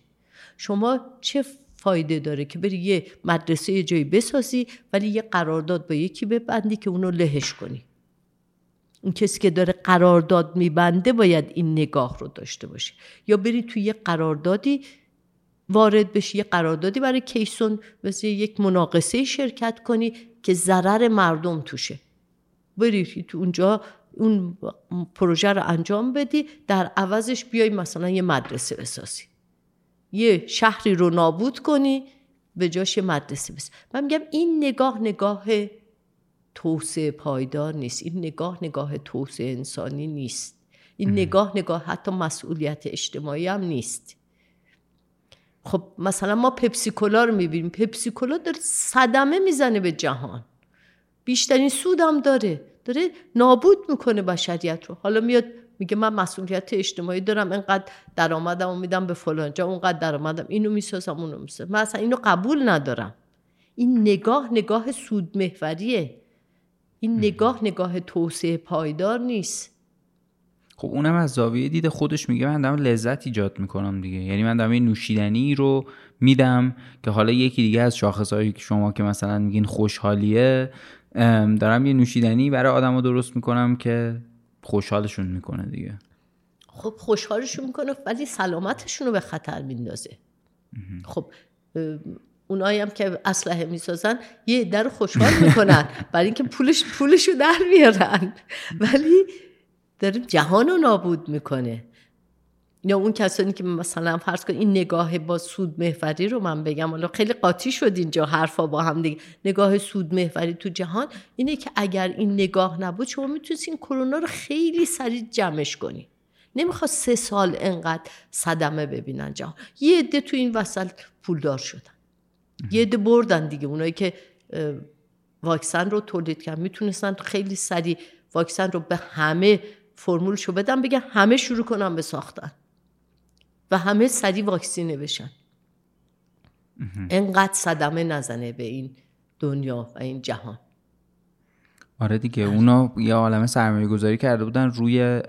شما چه فایده داره که بری یه مدرسه یه جایی بسازی ولی یه قرارداد با یکی ببندی که اونو لهش کنی؟ اون کسی که داره قرارداد میبنده باید این نگاه رو داشته باشه. یا بری توی یه قراردادی وارد بشی یه قراردادی برای کیسون مثل یک مناقصه شرکت کنی که ضرر مردم توشه. بری تو اونجا اون پروژه رو انجام بدی در عوضش بیای مثلا یه مدرسه بسازی. یه شهری رو نابود کنی به جاش مدرسه بس. من میگم این نگاه نگاه توسعه پایدار نیست. این نگاه نگاه توسعه انسانی نیست. این نگاه نگاه حتی مسئولیت اجتماعی هم نیست. خب مثلا ما پپسیکولا رو می‌بینیم. پپسیکولا داره صدمه می‌زنه به جهان. بیشترین سود هم داره. داره نابود می‌کنه بشریت رو. حالا میاد میگه من مسئولیت اجتماعی دارم. اینقدر درآمدم و میدم به فلان جا اونقدر درآمدم. اینو می‌سازم اونو می‌سازم. من اصلا اینو قبول ندارم. این نگاه نگاه سود محوریه این نگاه نگاه توسعه پایدار نیست. خب اونم از زاویه دید خودش میگه من دارم لذت ایجاد می‌کنم دیگه. یعنی من دارم این نوشیدنی رو میدم که حالا یکی دیگه از شاخصهایی که شما که مثلا میگین خوشحالیه دارم یه نوشیدنی برای آدم درست می‌کنم که خوشحالشون می‌کنه دیگه. خب خوشحالشون می‌کنه ولی سلامتشون رو به خطر میندازه. خب اونایی هم که اسلحه می‌سازن یه در خوشحال می‌کنن. برای اینکه پولش پولشو در میارن ولی داره جهان رو نابود می‌کنه. یا اون کسانی که مثلا فرض کن این نگاه با سود محوری رو من بگم حالا خیلی قاطی شد اینجا حرفا با هم دیگه. نگاه سود محوری تو جهان اینه که اگر این نگاه نبود شما می‌تونید این کرونا رو خیلی سریع جمعش کنی. نمی‌خواد سه سال انقدر صدمه ببینن جهان. یه عده تو این وسط پولدار شدن. یه عده بردن دیگه. اونایی که واکسن رو تولید کردن. می‌تونستن خیلی سریع واکسن رو به همه فرمولشو بدن بگن همه شروع کنن به ساختن. و همه سریع واکسینه بشن. انقدر صدمه نزنه به این دنیا و این جهان. آره دیگه اونا یه عالم سرمایه گذاری کرده بودن روی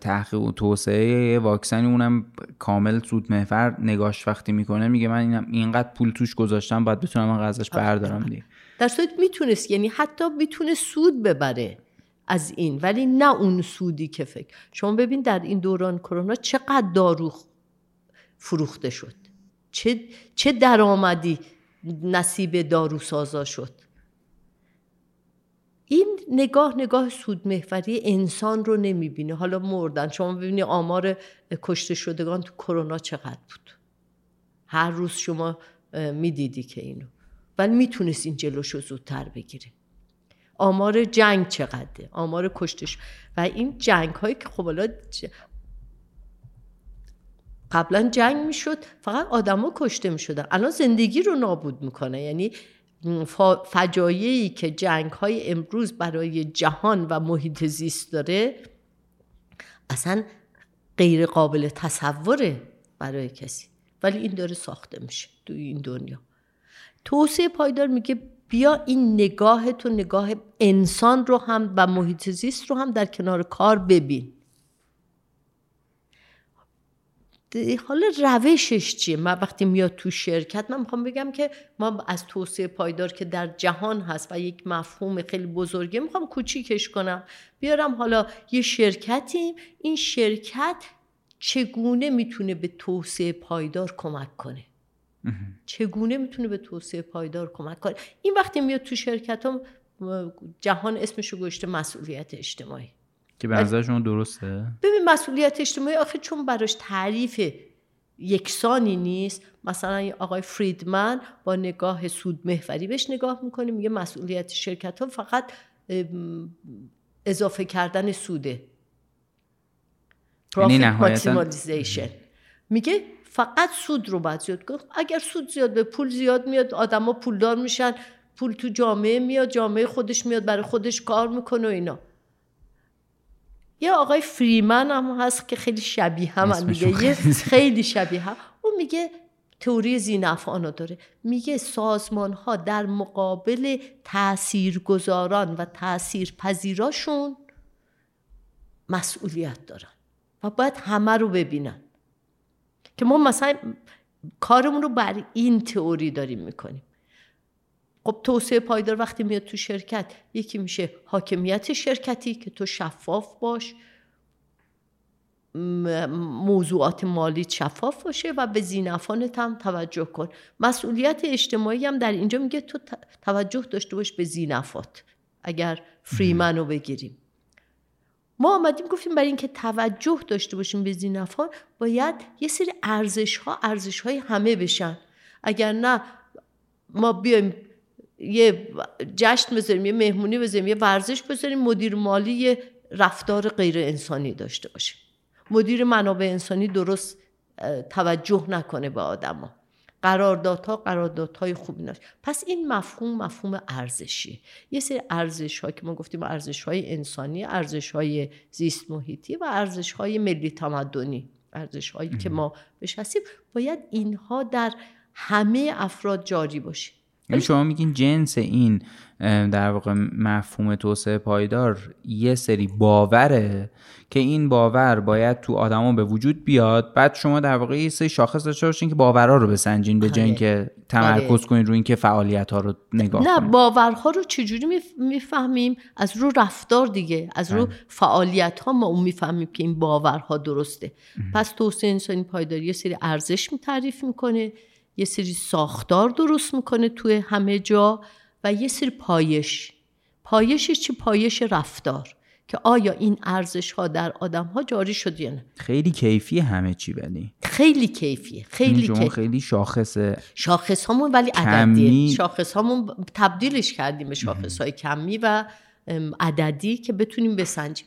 تحقیق و توسعه واکسنی اونم کامل سود محور نگاش وقتی می‌کنه میگه من اینقدر پول توش گذاشتم باید بتونم من ازش بردارم دیگه. در صورت می‌تونست یعنی حتی می‌تونه سود ببره از این ولی نه اون سودی که فکر. شما ببین در این دوران کرونا چقدر دارو فروخته شد. چه, چه درآمدی نصیب داروسازا شد. این نگاه نگاه سود محوری انسان رو نمی‌بینه. حالا مردن. شما ببینید آمار کشته شدگان تو کرونا چقدر بود؟ هر روز شما می‌دیدی که اینو. ولی می‌تونست این جلوش رو زودتر بگیره. آمار جنگ چقدره؟ آمار کشتش و این جنگ هایی که خب حالا قبلا جنگ می‌شد فقط آدما کشته می‌شدن. الان زندگی رو نابود می‌کنه یعنی فجایعی که جنگ های امروز برای جهان و محیط زیست داره اصلا غیر قابل تصوره برای کسی. ولی این داره ساخته میشه تو این دنیا. توسعه پایدار میگه بیا این نگاه تو نگاه انسان رو هم و محیط زیست رو هم در کنار کار ببین. حالا روشش چیه؟ من وقتی میاد تو شرکت من می‌خوام بگم که ما از توسعه پایدار که در جهان هست و یک مفهوم خیلی بزرگه می‌خوام کوچیکش کنم. بیارم حالا یه شرکتیم. این شرکت چگونه می‌تونه به توسعه پایدار کمک کنه؟ چگونه می‌تونه به توسعه پایدار کمک کنه؟ این وقتی میاد تو شرکت هم جهان اسمشو گوشته مسئولیت اجتماعی. که به نظر شما درسته؟ ببین مسئولیت اجتماعی آخه چون براش تعریف یکسانی نیست مثلا آقای فریدمن با نگاه سود محوری بهش نگاه می‌کنه میگه مسئولیت شرکت ها فقط اضافه کردن سوده. یعنی میگه فقط سود رو باید زیاد کنه. اگر سود زیاد به پول زیاد میاد آدما پولدار میشن پول تو جامعه میاد جامعه خودش میاد برای خودش کار می‌کنه و اینا. یه آقای فریمن هم هست که خیلی شبیه هم میگه. یه خیلی شبیه هم. اون میگه تئوری زینفعانا داره. میگه سازمان ها در مقابل تاثیرگذاران و تاثیرپذیراشون مسئولیت دارن و باید همه رو ببینن. که ما مثلا کارمون رو بر این تئوری داریم می‌کنیم. خب توسعه پایدار وقتی میاد تو شرکت یکی میشه حاکمیت شرکتی که تو شفاف باش. موضوعات مالی شفاف باشه و به زینفانت هم توجه کن. مسئولیت اجتماعی هم در اینجا میگه تو توجه داشته باش به زینفات اگر فریمن رو بگیریم. ما آمدیم گفتیم برای اینکه توجه داشته باشیم به زینفان باید یه سری ارزش ها ارزش های همه بشن. اگر نه ما بیایم یه جشن بذاریم یه مهمونی بذاریم یه ورزش بذاریم مدیر مالی یه رفتار غیر انسانی داشته باشه. مدیر منابع انسانی درست توجه نکنه به آدما. قراردادها قراردادهای خوبی ناشه پس این مفهوم مفهوم ارزشی یه سری ارزش ها که ما گفتیم ارزش های انسانی ارزش های زیست محیطی و ارزش های ملی تمدنی. ارزش هایی که ما بهش هستیم. باید اینها در همه افراد جاری باشه. یعنی شما میگین جنس این در واقع مفهوم توسعه پایدار یه سری باوره که این باور باید تو آدما به وجود بیاد بعد شما در واقع یه سری شاخص داشته باشین که باورها رو بسنجین به جای آره. اینکه تمرکز آره. کنین روی اینکه فعالیت ها رو نگاه نه باورها رو چجوری می‌فهمیم از رو رفتار دیگه از رو بله. فعالیت ها ما اون می‌فهمیم که این باورها درسته پس توسعه انسانی پایداری یه سری ارزش تعریف می‌کنه یه سری ساختار درست می‌کنه توی همه جا و یه سری پایش. پایشش چی؟ پایش رفتار که آیا این ارزش ها در آدم ها جاری شد یا نه؟ خیلی کیفی همه چی ولی. خیلی کیفیه خیلی شما خیلی شاخصه. شاخص همون ولی عددیه. شاخص همون تبدیلش کردیم به شاخص های کمی و عددی که بتونیم بسنجیم.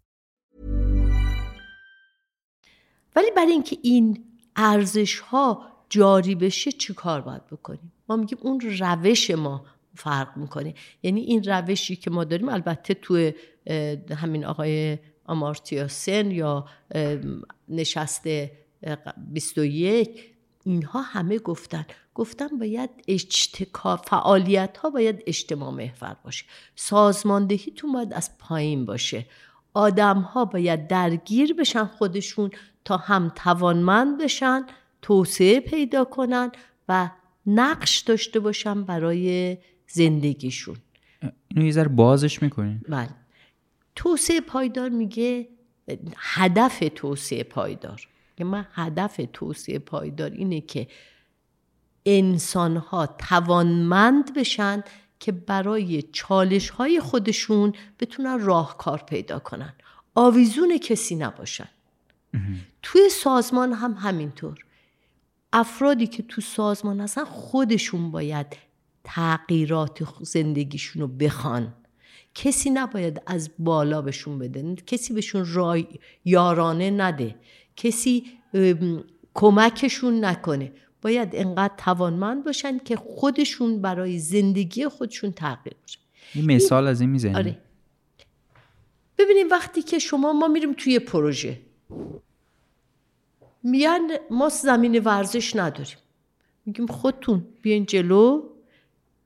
ولی برای اینکه این ارزش ها جاری بشه چی کار باید بکنیم؟ ما میگیم اون روش ما فرق می‌کنه. یعنی این روشی که ما داریم البته توی همین آقای آمارتیا سن یا نشست 21 اینها همه گفتن. گفتن باید اجتکا فعالیت ها باید اجتماع محور باشه. سازماندهیتون باید از پایین باشه. آدم ها باید درگیر بشن خودشون. تا هم توانمند بشن توسعه پیدا کنن و نقش داشته باشن برای زندگیشون. اینو یه ذره بازش می‌کنین. بله. توسعه پایدار میگه هدف توسعه پایدار. که من هدف توسعه پایدار اینه که انسان ها توانمند بشن که برای چالش های خودشون بتونن راهکار پیدا کنن. آویزون کسی نباشن. توی سازمان هم همینطور. افرادی که تو سازمان هستن خودشون باید تغییرات زندگیشون رو بخوان. کسی نباید از بالا بهشون بده. کسی بهشون رای یارانه نده. کسی کمکشون نکنه. باید انقدر توانمند باشن که خودشون برای زندگی خودشون تغییر باشن یه مثال از این می‌زنیم. آره. ببینیم وقتی که شما ما میریم توی پروژه. میان ما زمین ورزش نداریم. میگیم خودتون بیاین جلو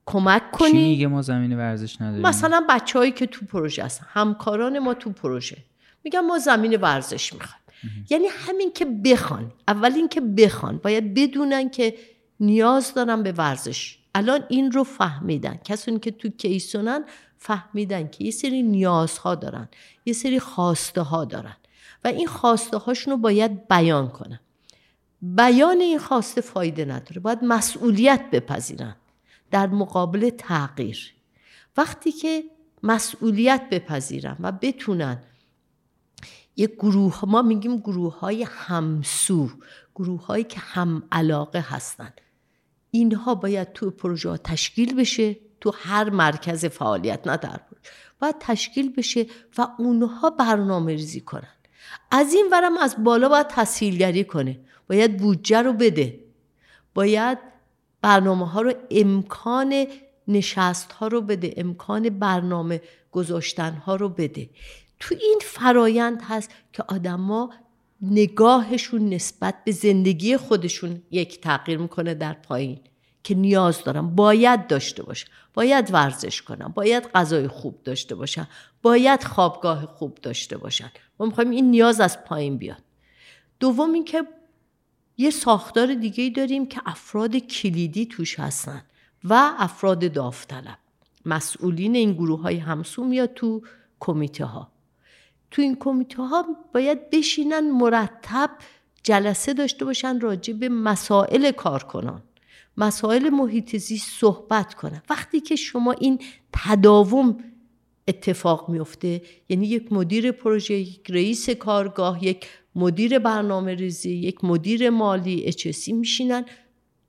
کمک کنی کی میگه ما زمین ورزش نداریم؟ مثلا بچههایی که تو پروژه هستن همکاران ما تو پروژه. میگن ما زمین ورزش می‌خوایم. یعنی همین که بخوان اول این که بخوان باید بدونن که نیاز دارن به ورزش. الان این رو فهمیدن. کسانی که تو کیسونن فهمیدن که یه سری نیازها دارن یه سری خواسته ها دارن. و این خواسته هاشون رو باید بیان کنن. بیان این خواسته فایده نداره. باید مسئولیت بپذیرن در مقابل تغییر. وقتی که مسئولیت بپذیرن و بتونن یک گروه ما میگیم گروه های همسو گروه هایی که هم علاقه هستن. اینها باید تو پروژه تشکیل بشه تو هر مرکز فعالیت نه در باید تشکیل بشه و اونها برنامه ریزی کنن. از این ورم از بالا باید تسهیلگری کنه. باید بودجه رو بده. باید برنامه ها رو امکان نشست ها رو بده امکان برنامه گذاشتن ها رو بده. تو این فرایند هست که آدما نگاهشون نسبت به زندگی خودشون یک تغییر می‌کنه در پایین که نیاز دارم باید داشته باشم باید ورزش کنم باید غذای خوب داشته باشم باید خوابگاه خوب داشته باشن. ما می‌خوایم این نیاز از پایین بیاد. دوم اینکه یه ساختار دیگه ای داریم که افراد کلیدی توش هستن و افراد داوطلب. مسئولین این گروه های همسو میاد تو کمیته ها تو این کمیته ها باید بشینن مرتب جلسه داشته باشن راجع به مسائل کارکنان مسائل محیط زیست صحبت کنن. وقتی که شما این تداوم اتفاق میفته. یعنی یک مدیر پروژه یک رئیس کارگاه یک مدیر برنامه ریزی یک مدیر مالی اچسی میشینن.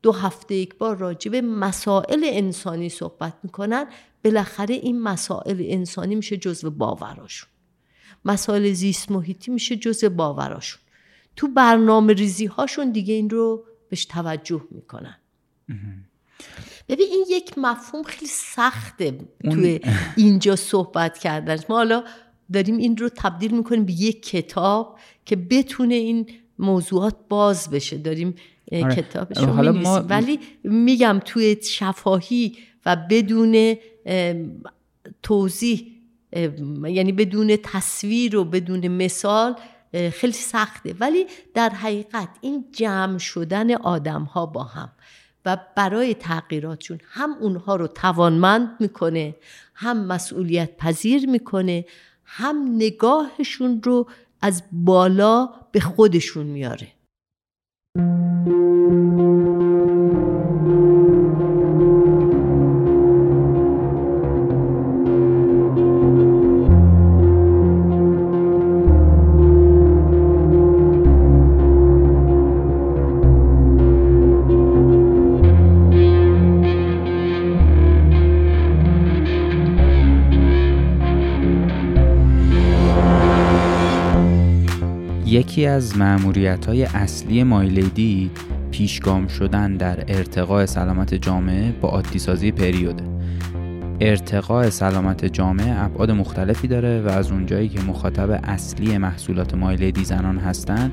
دو هفته یک بار راجع به مسائل انسانی صحبت می‌کنن. بالاخره این مسائل انسانی میشه جزو باوراشون. مسائل زیست محیطی میشه جزء باوراشون. تو برنامه ریزی هاشون دیگه این رو بهش توجه می‌کنن. ببین این یک مفهوم خیلی سخته توی اینجا صحبت کردن ما حالا داریم این رو تبدیل می‌کنیم به یک کتاب که بتونه این موضوعات باز بشه. داریم آره. کتابش رو ما... ولی میگم توی شفاهی و بدون توضیح یعنی بدون تصویر و بدون مثال خیلی سخته. ولی در حقیقت این جمع شدن آدم ها با هم. و برای تغییراتشون هم اونها رو توانمند می‌کنه هم مسئولیت پذیر می‌کنه هم نگاهشون رو از بالا به خودشون میاره از معمولیت های اصلی مایلیدی پیشگام شدن در ارتقاء سلامت جامعه با عادی سازی پریوده ارتقاء سلامت جامعه ابعاد مختلفی داره و از اونجایی که مخاطب اصلی محصولات مایلیدی زنان هستند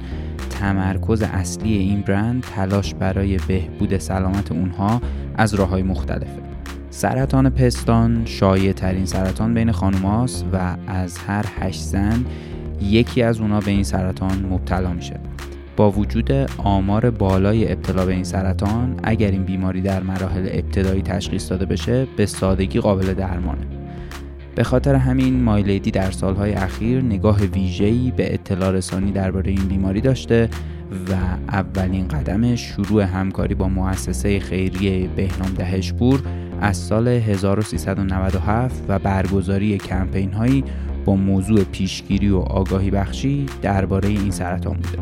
تمرکز اصلی این برند تلاش برای بهبود سلامت اونها از راه های مختلفه. سرطان پستان شایع ترین سرطان بین خانوماست و از هر هشت زن یکی از اونا به این سرطان مبتلا میشه. با وجود آمار بالای ابتلا به این سرطان اگر این بیماری در مراحل ابتدایی تشخیص داده بشه به سادگی قابل درمانه. به خاطر همین مایلیدی در سالهای اخیر نگاه ویژه‌ای به اطلاع رسانی درباره این بیماری داشته و اولین قدم شروع همکاری با مؤسسه خیریه بهنام دهشپور از سال 1397 و برگزاری کمپین هایی با موضوع پیشگیری و آگاهی بخشی درباره این سرطان بوده.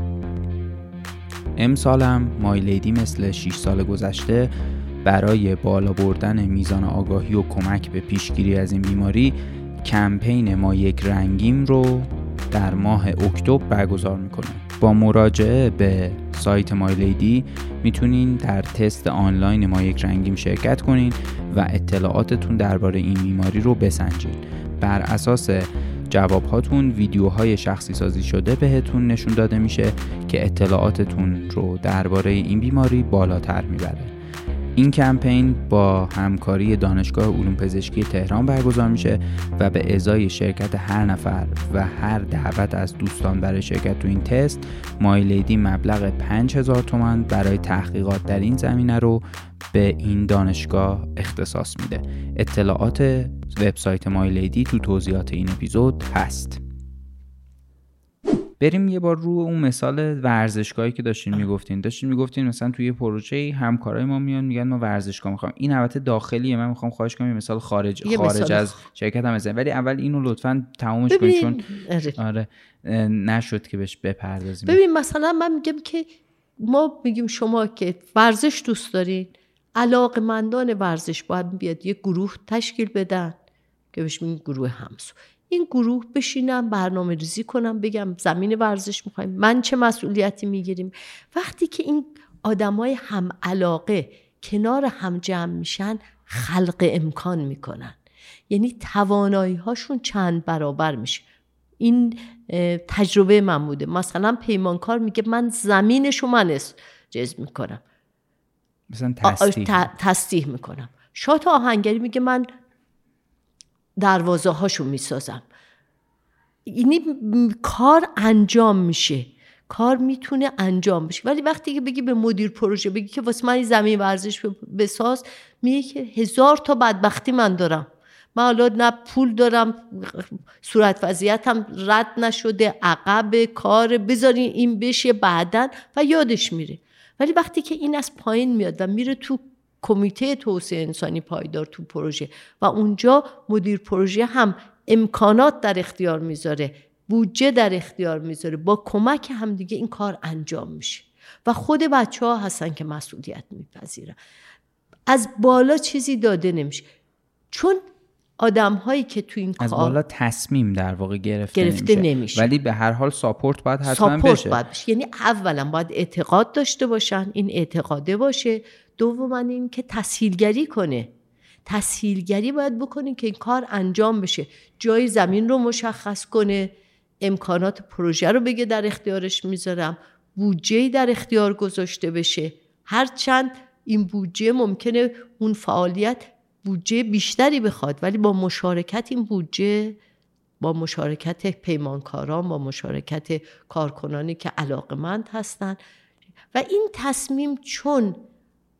امسالم مایلیدی مثل 6 سال گذشته برای بالا بردن میزان آگاهی و کمک به پیشگیری از این بیماری کمپین ما یک رنگیم رو در ماه اکتبر برگزار می‌کنه با مراجعه به سایت مایلیدی می‌تونین در تست آنلاین ما یک رنگیم شرکت کنین و اطلاعاتتون درباره این بیماری رو بسنجین بر اساس جواب هاتون ویدیوهای شخصی سازی شده بهتون نشون داده میشه که اطلاعاتتون رو درباره این بیماری بالاتر می‌بره. این کمپین با همکاری دانشگاه علوم پزشکی تهران برگزار میشه و به ازای شرکت هر نفر و هر دعوت از دوستان برای شرکت تو این تست مایلیدی مبلغ 5000 تومان برای تحقیقات در این زمینه رو به این دانشگاه اختصاص میده. اطلاعات وبسایت مایلیدی تو توضیحات این اپیزود هست. بریم یه بار رو اون مثال ورزشگاهی که داشتین می‌گفتین. داشتین می‌گفتین مثلا توی پروژه همکارای ما میان میگن ما ورزشگاه می‌خوام. این البته داخلیه. من می‌خوام خواهش کنم یه مثال خارج یه خارج مثال از شرکت هم بزنیم. ولی اول اینو لطفا تمومش کنید چون آره. آره نشد که بهش بپردازیم. ببین مثلا من میگم که ما میگیم شما که ورزش دوست دارین. علاقمندان ورزش باید بیاد یه گروه تشکیل بدن. که بهش میگیم گروه همسو. این گروه بشینم برنامه ریزی کنم بگم زمین ورزش می‌خوایم. من چه مسئولیتی می‌گیریم؟ وقتی که این آدمای هم علاقه کنار هم جمع میشن خلق امکان می‌کنن. یعنی توانایی هاشون چند برابر میشه. این تجربه من بوده. مثلا پیمانکار میگه من زمینشو من جذب می‌کنم. مثلا تصدیح می‌کنم. شات آهنگری میگه من دروازه هاشو می‌سازم. یعنی کار انجام میشه. کار می‌تونه انجام بشه. ولی وقتی که بگی به مدیر پروژه بگی که واسه من زمین ورزش بساز میگه که هزار تا بدبختی من دارم. من حالا نه پول دارم صورت وضعیتم رد نشده عقب کار بذارین این بشه بعدا و یادش میره. ولی وقتی که این از پایین میاد و میره تو کمیته توسعه انسانی پایدار تو پروژه و اونجا مدیر پروژه هم امکانات در اختیار می‌ذاره بودجه در اختیار می‌ذاره با کمک هم دیگه این کار انجام میشه و خود بچه ها هستن که مسئولیت میپذیرن. از بالا چیزی داده نمیشه. چون آدم هایی که تو این از کار بالا تصمیم در واقع گرفته, گرفته نمیشه. نمیشه. ولی به هر حال ساپورت باید حتما ساپورت بشه. باید بشه. یعنی اولا باید اعتقاد داشته باشن این اعتقاده باشه. دوما این که تسهیلگری کنه. تسهیلگری باید بکنه که این کار انجام بشه. جای زمین رو مشخص کنه. امکانات پروژه رو بگه در اختیارش می‌ذارم. بودجه در اختیار گذاشته بشه. هرچند این بودجه ممکنه اون فعالیت بودجه بیشتری بخواد ولی با مشارکت این بودجه با مشارکت پیمانکاران با مشارکت کارکنانی که علاقمند هستند و این تصمیم چون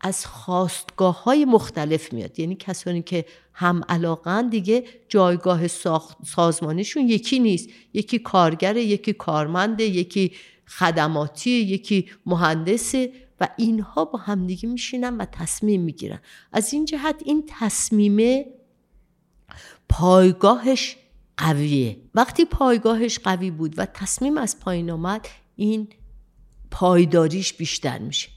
از خواستگاه های مختلف میاد. یعنی کسانی که هم علاقن دیگه جایگاه ساخت سازمانیشون یکی نیست. یکی کارگره یکی کارمنده یکی خدماتی یکی مهندسه. و اینها با همدیگه میشینن و تصمیم می‌گیرن. از این جهت این تصمیمه پایگاهش قویه. وقتی پایگاهش قوی بود و تصمیم از پایین آمد این پایداریش بیشتر میشه.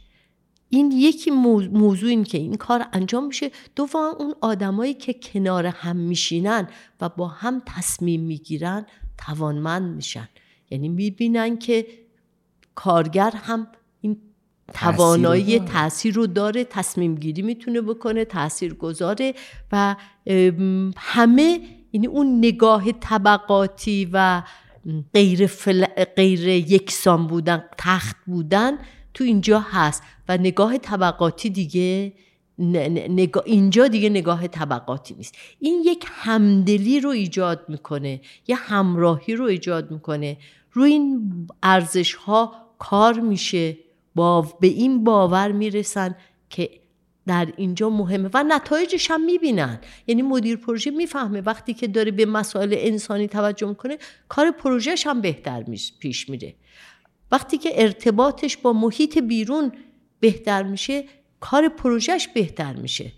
این یکی مو- موضوع این که این کار انجام میشه. دوم اون آدمایی که کنار هم میشینن و با هم تصمیم می‌گیرن توانمند میشن. یعنی می‌بینن که کارگر هم توانایی تاثیر رو داره تصمیم گیری می‌تونه بکنه تاثیر گذاره و همه یعنی اون نگاه طبقاتی و غیر, فل... غیر یکسان بودن تخت بودن تو اینجا هست و نگاه طبقاتی دیگه نگاه اینجا دیگه نگاه طبقاتی نیست. این یک همدلی رو ایجاد می‌کنه یه همراهی رو ایجاد می‌کنه. روی این ارزش ها کار میشه. با به این باور می‌رسن که در اینجا مهمه و نتایجش هم می‌بینن. یعنی مدیر پروژه می‌فهمه وقتی که داره به مسائل انسانی توجه می‌کنه کار پروژهش هم بهتر پیش میره. وقتی که ارتباطش با محیط بیرون بهتر میشه کار پروژهش بهتر میشه.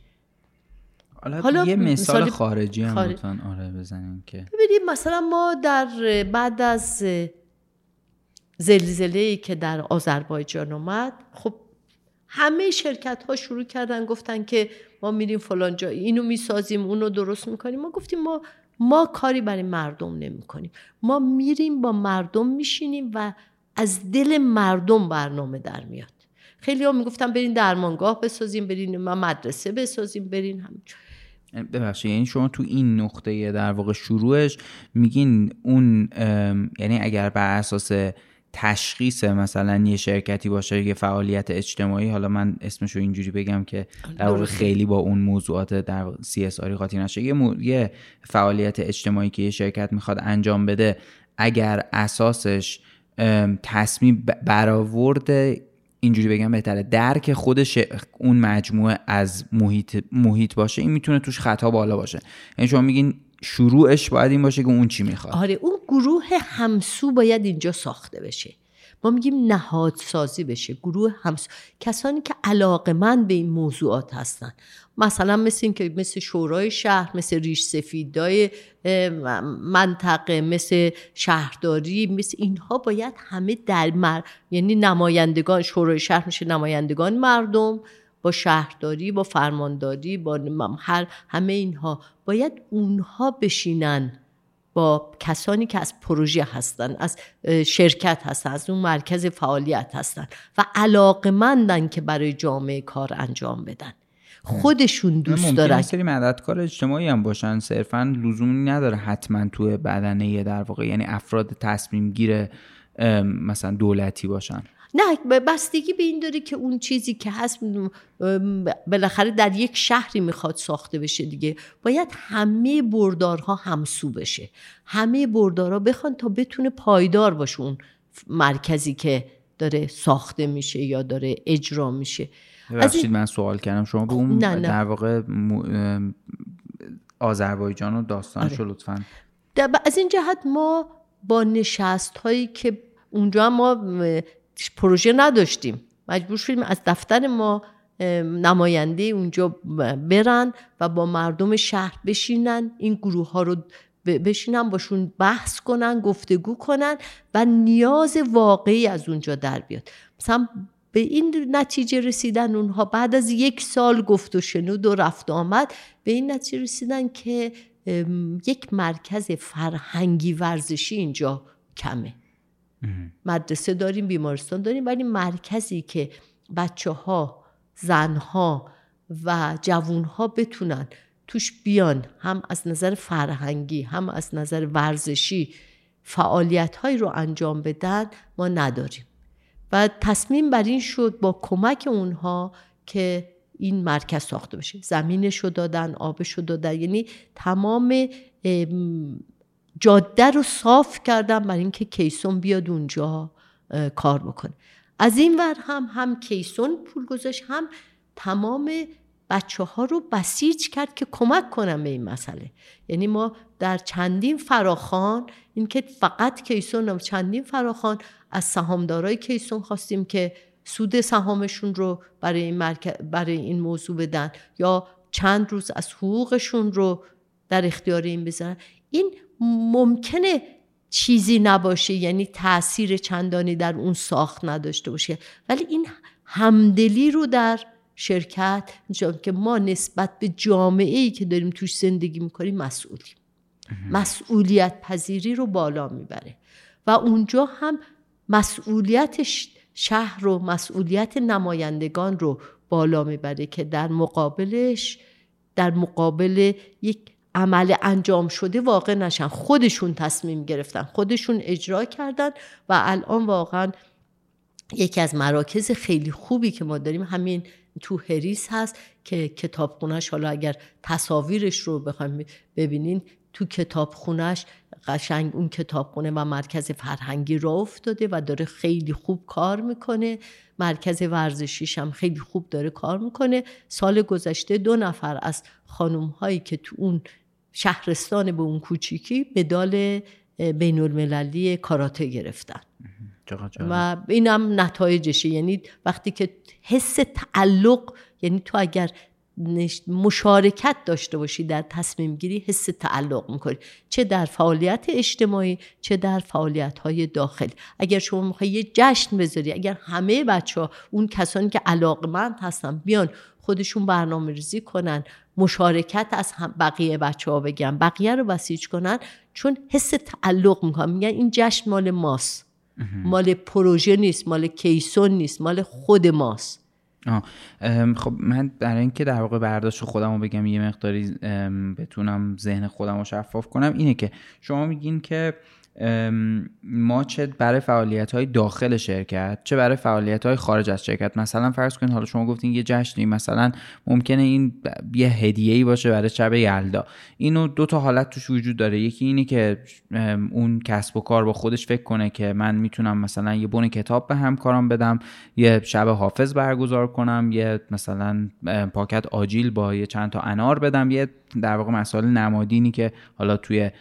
حالا, یه مثال, خارجی هم خارج... آره بزنیم که ببینید مثلا ما در بعد از زلزله که در آذربایجان اومد خب همه شرکت ها شروع کردن گفتن که ما میریم فلان جا اینو می‌سازیم اونو درست می‌کنیم. ما گفتیم ما ما کاری برای مردم نمی‌کنیم. ما میریم با مردم میشینیم و از دل مردم برنامه در میاد. خیلی ها می‌گفتن برین درمانگاه بسازیم برین ما مدرسه بسازیم برین هم ببخشید یعنی شما تو این نقطه در واقع شروعش میگین اون یعنی اگر بر اساس تشخیص مثلا یه شرکتی باشه یه فعالیت اجتماعی حالا من اسمش رو اینجوری بگم که در واقع خیلی با اون موضوعات در سی اس قاطی نشه. یه, یه فعالیت اجتماعی که یه شرکت می‌خواد انجام بده اگر اساسش تصمیم برآورد اینجوری بگم بهتره درک خودش اون مجموعه از محیط محیط باشه این می‌تونه توش خطا بالا باشه. یعنی شما میگین شروعش باید این باشه که اون چی می‌خواد. آره اون گروه همسو باید اینجا ساخته بشه. ما میگیم نهادسازی بشه گروه همسو. کسانی که علاقه من به این موضوعات هستن. مثلا مثل این که مثل شورای شهر مثل ریش سفیدای منطقه مثل شهرداری مثل اینها باید همه در مر... یعنی نمایندگان شورای شهر میشه نمایندگان مردم. با شهرداری با فرمانداری با هر همه اینها. باید اونها بشینن با کسانی که از پروژه هستن از شرکت هستن از اون مرکز فعالیت هستن و علاقمندن که برای جامعه کار انجام بدن. خودشون دوست دارن. سری مددکار اجتماعی هم باشن. صرفا لزومی نداره حتما تو بدنه در واقع یعنی افراد تصمیم گیر مثلا دولتی باشن. نه بستگی به این داره که اون چیزی که هست بالاخره در یک شهری می‌خواد ساخته بشه دیگه. باید همه بردارها همسو بشه. همه بردارها بخوان تا بتونه پایدار باشه اون مرکزی که داره ساخته میشه یا داره اجرا میشه. ببخشید من سوال کردم. شما به اون نه نه. در واقع آذربایجان و داستانشو آره. لطفا. از این جهت ما با نشست هایی که اونجا ما پروژه نداشتیم. مجبور شدیم از دفتر ما نماینده اونجا برن و با مردم شهر بشینن. این گروه ها رو بشینن باشون بحث کنن گفتگو کنن و نیاز واقعی از اونجا در بیاد. مثلا به این نتیجه رسیدن اونها بعد از یک سال گفت و شنود و رفت آمد به این نتیجه رسیدن که یک مرکز فرهنگی ورزشی اینجا کمه. مدرسه داریم بیمارستان داریم ولی مرکزی که بچه ها زن ها و جوون ها بتونن توش بیان هم از نظر فرهنگی هم از نظر ورزشی فعالیت هایی رو انجام بدن ما نداریم. و تصمیم بر این شد با کمک اونها که این مرکز ساخته بشه. زمینش دادن آبش دادن یعنی تمام جاده رو صاف کردم برای اینکه کیسون بیاد اونجا کار بکنه. از این ور هم هم کیسون پول گذاشت هم تمام بچه ها رو بسیج کرد که کمک کنم به این مسئله. یعنی ما در چندین فراخان اینکه فقط کیسون چندین فراخان از سهامدارای کیسون خواستیم که سود سهامشون رو برای این, برای این موضوع بدن یا چند روز از حقوقشون رو در اختیار این بذارن. این ممکنه چیزی نباشه یعنی تاثیر چندانی در اون ساخت نداشته باشه. ولی این همدلی رو در شرکت که ما نسبت به جامعه ای که داریم توش زندگی می‌کنیم مسئولیم. مسئولیت پذیری رو بالا می‌بره. و اونجا هم مسئولیتش شهر رو مسئولیت نمایندگان رو بالا می‌بره که در مقابلش در مقابل یک عمل انجام شده واقع نشن. خودشون تصمیم گرفتن خودشون اجرا کردن و الان واقعا یکی از مراکز خیلی خوبی که ما داریم همین تو هریس هست که کتابخونهش حالا اگر تصاویرش رو بخوایم ببینین تو کتابخونهش قشنگ اون کتابخونه و مرکز فرهنگی را افتاده و داره خیلی خوب کار می‌کنه. مرکز ورزشیش هم خیلی خوب داره کار می‌کنه. سال گذشته دو نفر از خانوم هایی که تو اون شهرستان به اون کوچیکی مدال بین المللی کاراته گرفتن. و اینم نتایجشه یعنی وقتی که حس تعلق یعنی تو اگر مشارکت داشته باشی در تصمیم گیری حس تعلق می‌کنی. چه در فعالیت اجتماعی چه در فعالیت های داخلی. اگر شما می‌خوای یه جشن بذاری اگر همه بچه ها اون کسانی که علاقمند هستن بیان خودشون برنامه ریزی کنن مشارکت از بقیه بچه ها بگن. بقیه رو بسیج کنن چون حس تعلق می‌کنن. میگن این جشن مال ماست. مال پروژه نیست مال کیسون نیست مال خود ماست. خب من برای اینکه در واقع برداشت خودم رو بگم یه مقداری بتونم ذهن خودم رو شفاف کنم اینه که شما میگین که ما چه برای فعالیت های داخل شرکت چه برای فعالیت های خارج از شرکت. مثلا فرض کنید حالا شما گفتین یه جشنی مثلا ممکنه این یه هدیه ای باشه برای شب یلدا. اینو دو تا حالت توش وجود داره. یکی اینه که اون کسب و کار با خودش فکر کنه که من می‌تونم مثلا یه بون کتاب به همکارم بدم یه شب حافظ برگزار کنم یه مثلا پاکت آجیل با یه چند تا انار بدم. یه در واقع مسائل نمادینی که حالا توی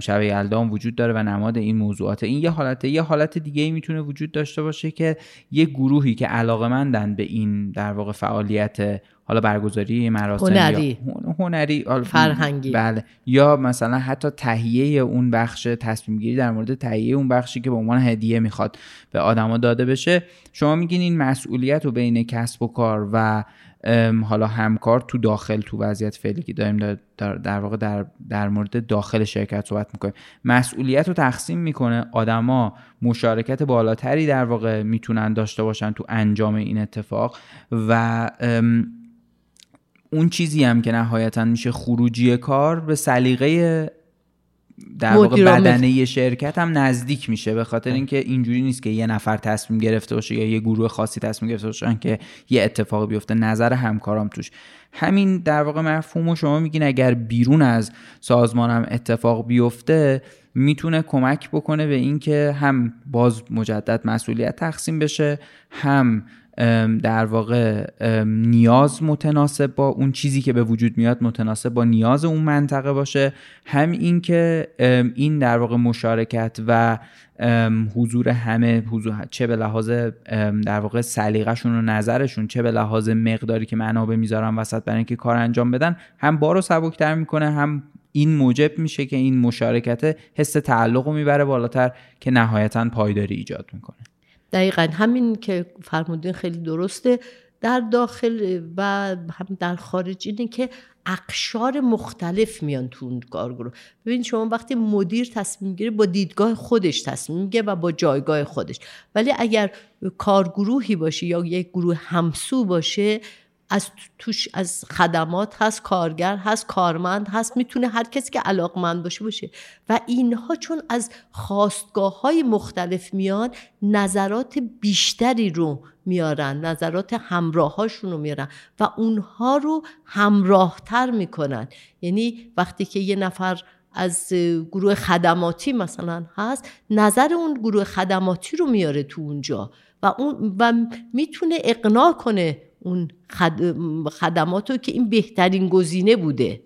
شب یلدا وجود داره و نماد این موضوعات این یه حالت یه حالت دیگه ای می‌تونه وجود داشته باشه که یه گروهی که علاقه مندن به این در واقع فعالیت حالا برگزاری مراسم هنری. هنری فرهنگی. بله. یا مثلا حتی تهیه اون بخش تصمیم گیری در مورد تهیه اون بخشی که به عنوان هدیه می‌خواد به آدما داده بشه. شما میگین این مسئولیت رو بین کسب و کار و حالا همکار تو داخل تو وضعیت فعلی که داریم در, در واقع در, در مورد داخل شرکت صحبت می‌کنیم. مسئولیت رو تقسیم می‌کنه. آدما مشارکت بالاتری در واقع می‌تونن داشته باشن تو انجام این اتفاق و اون چیزی هم که نهایتا میشه خروجی کار به سلیقه در واقع بدنه شرکت هم نزدیک میشه به خاطر اینکه اینجوری نیست که یه نفر تصمیم گرفته باشه یا یه گروه خاصی تصمیم گرفته باشن که یه اتفاق بیفته نظر همکارام توش. همین در واقع مفهوم شما میگین اگر بیرون از سازمانم اتفاق بیفته می‌تونه کمک بکنه به اینکه هم باز مجدد مسئولیت تقسیم بشه هم در واقع نیاز متناسب با اون چیزی که به وجود میاد متناسب با نیاز اون منطقه باشه. هم این که این در واقع مشارکت و حضور همه حضور چه به لحاظ در واقع سلیقه‌شون و نظرشون چه به لحاظ مقداری که منابع می‌ذارن وسط برای اینکه کار انجام بدن هم بارو سبکتر می‌کنه هم این موجب میشه که این مشارکت حس تعلق رو می‌بره بالاتر که نهایتا پایداری ایجاد می‌کنه. دقیقا همین که فرمودین خیلی درسته. در داخل و هم در خارج اینه که اقشار مختلف میان تو اون کارگروه. ببین شما وقتی مدیر تصمیم گیره با دیدگاه خودش تصمیم میگه و با جایگاه خودش. ولی اگر کارگروهی باشه یا یک گروه همسو باشه از توش از خدمات هست کارگر هست کارمند هست می‌تونه هر کسی که علاقمند باشه باشه. و اینها چون از خواستگاه های مختلف میان نظرات بیشتری رو میارن نظرات همراهاشون رو میارن و اونها رو همراهتر می‌کنن. یعنی وقتی که یه نفر از گروه خدماتی مثلا هست نظر اون گروه خدماتی رو میاره تو اونجا و اون و می‌تونه اقناع کنه اون خدمات رو که این بهترین گزینه بوده.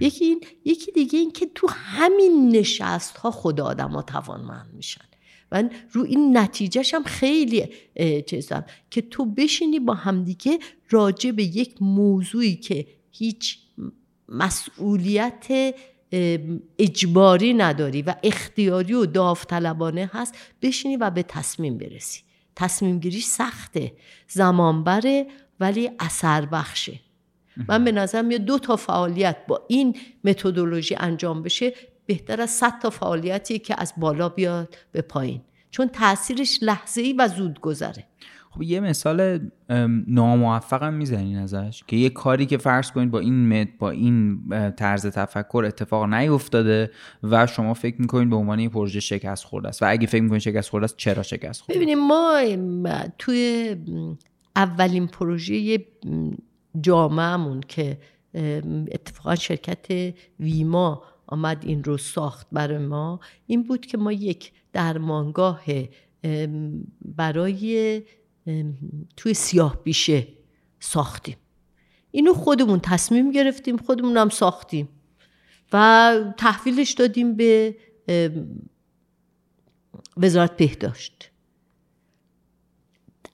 یکی این یکی دیگه این که تو همین نشست ها خدا آدم ها توانمند میشن. و رو این نتیجهش هم خیلی چیزم که تو بشینی با همدیگه راجع به یک موضوعی که هیچ مسئولیت اجباری نداری و اختیاری و داوطلبانه هست بشینی و به تصمیم برسی. تصمیم گیریش سخته. زمان بره ولی اثر بخشه. من به نظرم یه دو تا فعالیت با این متدولوژی انجام بشه بهتر از صد تا فعالیتی که از بالا بیاد به پایین. چون تاثیرش لحظه ای و زود گذره خب یه مثال ناموفقم می‌زنین ازش که یه کاری که فرض کنید با این مت با این طرز تفکر اتفاق نیفتاده و شما فکر می‌کنید به عنوان یه پروژه شکست خورده است. و اگه فکر می‌کنید شکست خورده است چرا شکست خورده ببینیم ما توی اولین پروژه جامعهمون که اتفاقا شرکت ویما آمد این رو ساخت برای ما این بود که ما یک درمانگاه برای توی سیاه بیشه ساختیم. اینو خودمون تصمیم گرفتیم خودمون هم ساختیم. و تحویلش دادیم به وزارت بهداشت.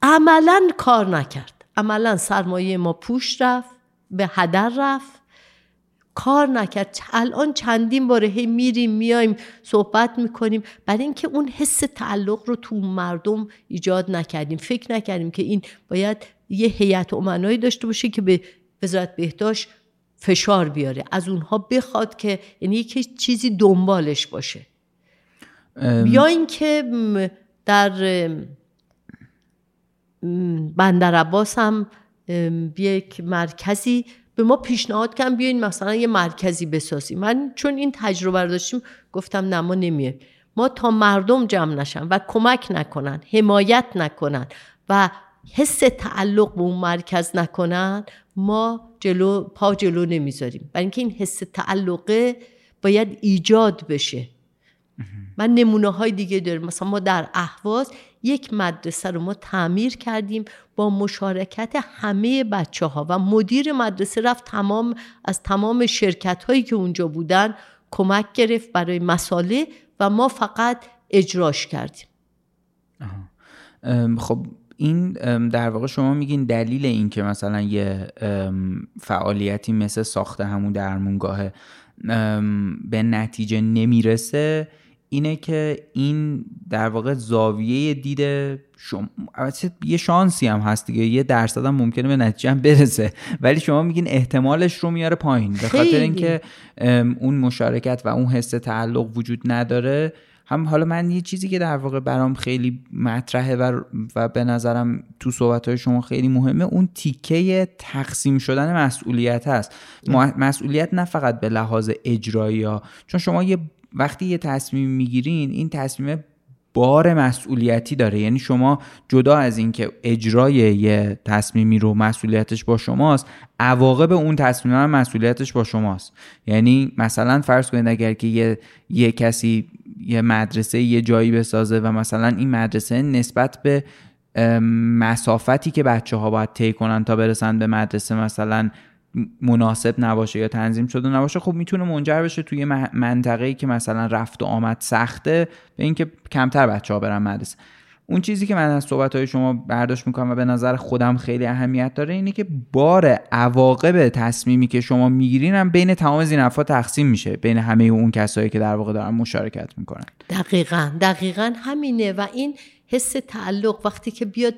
عملا کار نکرد. عملا سرمایه ما پوش رفت به هدر رفت. کار نکرد. الان چندین باره هی میریم میایم صحبت می‌کنیم. برای اینکه اون حس تعلق رو تو مردم ایجاد نکردیم. فکر نکردیم که این باید یه هیئت امنایی داشته باشه که به وزارت بهداشت فشار بیاره. از اونها بخواد که یعنی یک چیزی دنبالش باشه. یا اینکه در بندر عباس هم یک مرکزی به ما پیشنهاد کردن بیاین مثلا یه مرکزی بسازیم. من چون این تجربه رو داشتیم گفتم نه ما نمیایم. ما تا مردم جمع نشن و کمک نکنن حمایت نکنن و حس تعلق به اون مرکز نکنن ما جلو پا جلو نمی‌ذاریم. برای اینکه این حس تعلقه باید ایجاد بشه. من نمونه های دیگه داریم مثلا ما در اهواز یک مدرسه رو ما تعمیر کردیم. با مشارکت همه بچه ها و مدیر مدرسه رفت تمام از تمام شرکت هایی که اونجا بودن کمک گرفت برای مساله و ما فقط اجراش کردیم. خب این در واقع شما میگین دلیل این که مثلا یه فعالیتی مثل ساخت همون درمونگاه به نتیجه نمی‌رسه اینه که این در واقع زاویه دید شما یه شانسی هم هست دیگه یه درصد هم ممکنه به نتیجه هم برسه. ولی شما میگین احتمالش رو میاره پایین. به خاطر اینکه اون مشارکت و اون حس تعلق وجود نداره. هم حالا من یه چیزی که در واقع برام خیلی مطرحه و, و به نظرم تو صحبت های شما خیلی مهمه اون تیکه تقسیم شدن مسئولیت هست. مسئولیت نه فقط به لحاظ اجرایی ها. چون شما یه وقتی یه تصمیم می‌گیرین این تصمیم بار مسئولیتی داره. یعنی شما جدا از اینکه اجرای یه تصمیمی رو مسئولیتش با شماست عواقب اون تصمیم هم مسئولیتش با شماست. یعنی مثلا فرض کنید اگر که یه, یه کسی یه مدرسه یه جایی بسازه و مثلا این مدرسه نسبت به مسافتی که بچه ها باید طی کنن تا برسن به مدرسه مثلا مناسب نباشه یا تنظیم شده نباشه خب می‌تونه منجر بشه توی منطقه ای که مثلا رفت و آمد سخته به اینکه کمتر بچه ها برن مدرسه. اون چیزی که من از صحبت های شما برداشت می‌کنم و به نظر خودم خیلی اهمیت داره اینه که بار عواقب تصمیمی که شما می‌گیرین هم بین تمام زینفا تقسیم میشه بین همه اون کسایی که در واقع دارن مشارکت می‌کنن. دقیقا دقیقا همینه و این حس تعلق وقتی که بیاد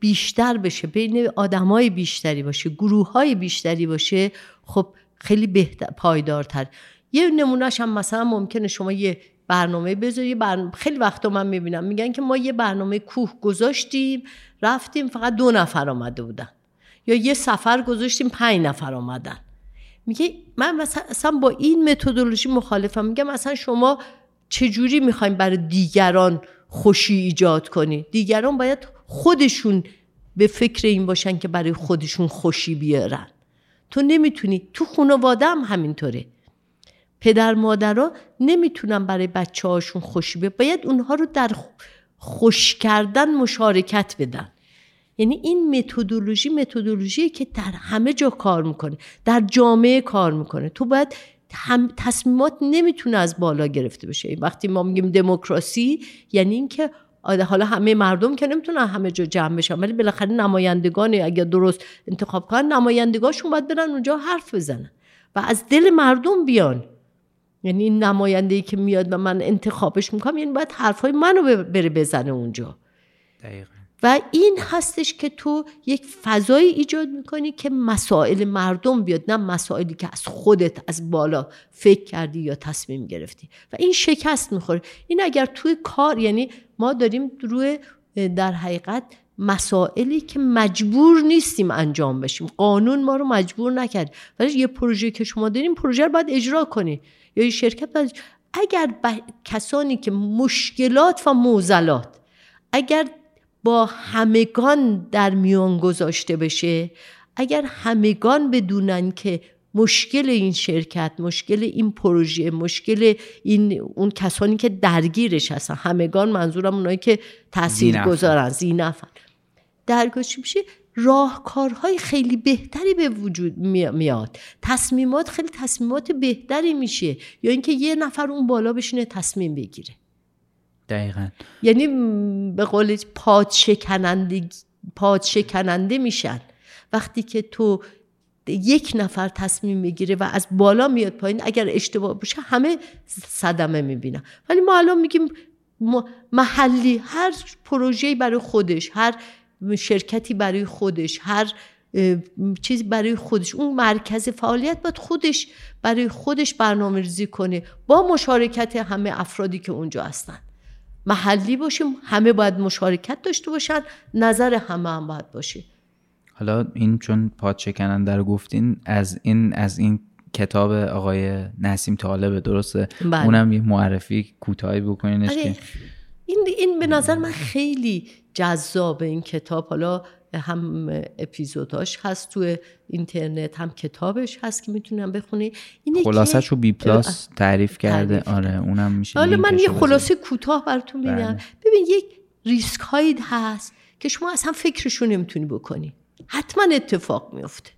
بیشتر بشه بین آدمای بیشتری باشه گروه های بیشتری باشه خب خیلی بهتر پایدارتر. یه نمونهش هم مثلا ممکنه شما یه برنامه بذاری برنامه خیلی وقتا من می‌بینم میگن که ما یه برنامه کوه گذاشتیم رفتیم فقط دو نفر آمده بودن. یا یه سفر گذاشتیم پنج نفر آمدن. میگه من مثلا با این متدولوژی مخالفم. میگم مثلا شما چجوری می‌خوایم برای دیگران خوشی ایجاد کنی؟ دیگران باید خودشون به فکر این باشن که برای خودشون خوشی بیارن. تو نمی‌تونی تو خانواده هم همینطوره. پدر مادرها نمی‌تونن برای بچه هاشون خوشی بیارن باید اونها رو در خوش کردن مشارکت بدن. یعنی این متدولوژی متدولوژی که در همه جا کار می‌کنه در جامعه کار می‌کنه. تو باید هم تصمیمات نمی‌تونه از بالا گرفته بشه. وقتی ما میگیم دموکراسی یعنی اینکه حالا همه مردم که نمی‌تونن همه جا جمع بشن ولی بالاخره نمایندگان اگر درست انتخاب کنن نمایندگاشون باید برن اونجا حرف بزنن و از دل مردم بیان. یعنی این نماینده ای که میاد و من انتخابش می‌کنم یعنی باید حرفای منو بره بزنه اونجا. دقیقا. و این هستش که تو یک فضایی ایجاد می‌کنی که مسائل مردم بیاد نه مسائلی که از خودت از بالا فکر کردی یا تصمیم گرفتی. و این شکست می‌خوره. این اگر توی کار یعنی ما داریم روی در حقیقت مسائلی که مجبور نیستیم انجام بشیم. قانون ما رو مجبور نکرد. ولی یه پروژه که شما داریم پروژه رو باید اجرا کنی یا یه شرکت باید اگر کسانی که مشکلات و موزلات اگر با همگان در میان گذاشته بشه اگر همگان بدونن که مشکل این شرکت مشکل این پروژه مشکل این اون کسانی که درگیرش هستن. همگان منظورم اونایی که تاثیر گذارن زینفن. درگذشته میشه؟ راهکارهای خیلی بهتری به وجود میاد. تصمیمات خیلی تصمیمات بهتری میشه. یا اینکه یه نفر اون بالا بشینه تصمیم بگیره. دقیقا. یعنی به قول پاد شکننده میشن. وقتی که تو یک نفر تصمیم می‌گیره و از بالا میاد پایین اگر اشتباه باشه همه صدمه می‌بینن. ولی ما الان میگیم محلی هر پروژه برای خودش هر شرکتی برای خودش هر چیز برای خودش. اون مرکز فعالیت باید خودش برای خودش برنامه ریزی کنه با مشارکت همه افرادی که اونجا هستن. محلی باشیم همه باید مشارکت داشته باشن نظر همه هم باید باشه. حالا این چون پادشکننده رو گفتین از این از این کتاب آقای نسیم طالبه درسته؟ بله. اونم یه معرفی کوتاهی بکنینش آره. که این این به نظر من خیلی جذاب این کتاب. حالا هم اپیزوداش هست تو اینترنت هم کتابش هست که می‌تونم بخونی. خلاصه رو بی پلاس تعریف کرده. آره اونم میشه حالا من یه خلاصه کوتاه براتون میگم بله. ببین یک ریسک هایی هست که شما اصلا فکرشو نمی‌تونی بکنی. حتما اتفاق میفته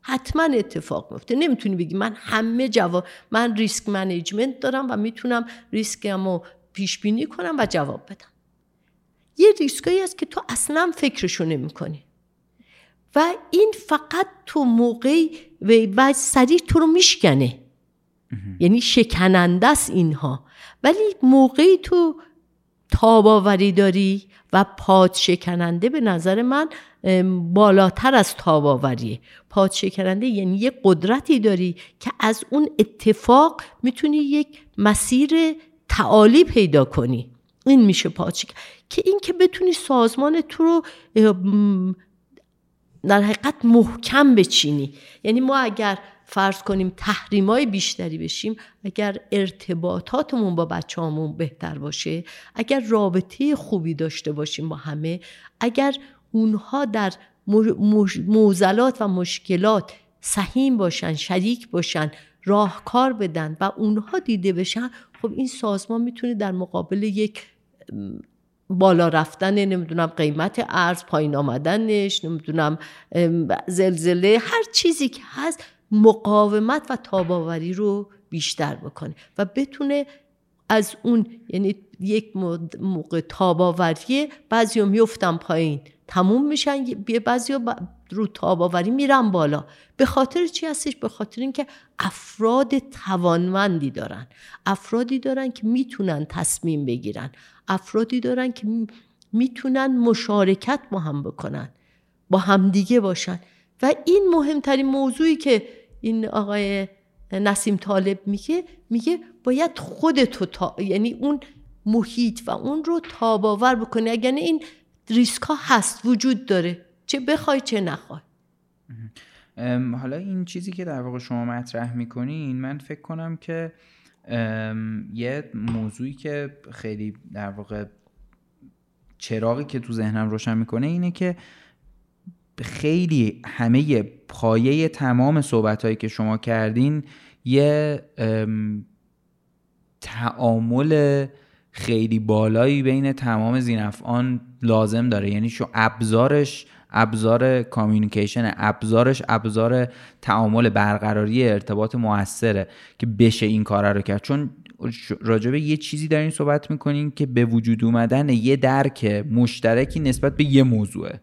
حتما اتفاق میفته نمی‌تونی بگی من همه جواب من risk management دارم و می‌تونم ریسکمو پیش بینی کنم و جواب بدم. یه ریسکایی هست که تو اصلا فکرشو نمی کنی و این فقط تو موقعی و سریع تو رو میشکنه. یعنی شکننده است اینها. ولی موقعی تو تاباوری داری و پاد شکننده به نظر من بالاتر از تاباوریه. پاد شکننده یعنی یه قدرتی داری که از اون اتفاق می‌تونی یک مسیر تعالی پیدا کنی. این میشه پادشک که این که بتونی سازمان تو رو در حقیقت محکم بچینی. یعنی ما اگر فرض کنیم تحریمای بیشتری بشیم اگر ارتباطاتمون با بچه همون بهتر باشه اگر رابطه خوبی داشته باشیم با همه اگر اونها در موزلات و مشکلات سهیم باشن شریک باشن راهکار بدن و اونها دیده بشن خب این سازمان می‌تونه در مقابل یک بالا رفتن نمی‌دونم قیمت ارز پایین آمدنش نمی‌دونم زلزله هر چیزی که هست مقاومت و تاباوری رو بیشتر بکنه و بتونه از اون یعنی یک موقع تاباوریه بعضی میفتن پایین. تموم میشن بعضی رو تاباوری میرن بالا. به خاطر چی هستش؟ به خاطر اینکه افراد توانمندی دارن. افرادی دارن که می‌تونن تصمیم بگیرن. افرادی دارن که می‌تونن مشارکت با هم بکنن. با همدیگه باشن. و این مهمترین موضوعی که این آقای نسیم طالب میگه میگه باید خودتو تا... یعنی اون محیط و اون رو تاباور بکنی. اگر این ریسک ها هست وجود داره چه بخوای چه نخوای. حالا این چیزی که در واقع شما مطرح می‌کنین من فکر کنم که یه موضوعی که خیلی در واقع چراغی که تو ذهنم روشن می‌کنه اینه که خیلی همه پایه تمام صحبت که شما کردین یه تعامل خیلی بالایی بین تمام زینفعان لازم داره. یعنی شو ابزارش ابزار کامیونیکیشن ابزارش ابزار تعامل برقراری ارتباط موثره که بشه این کار رو کرد. چون راجبه یه چیزی دارین صحبت می‌کنین که به وجود اومدن یه درک مشترکی نسبت به یه موضوعه.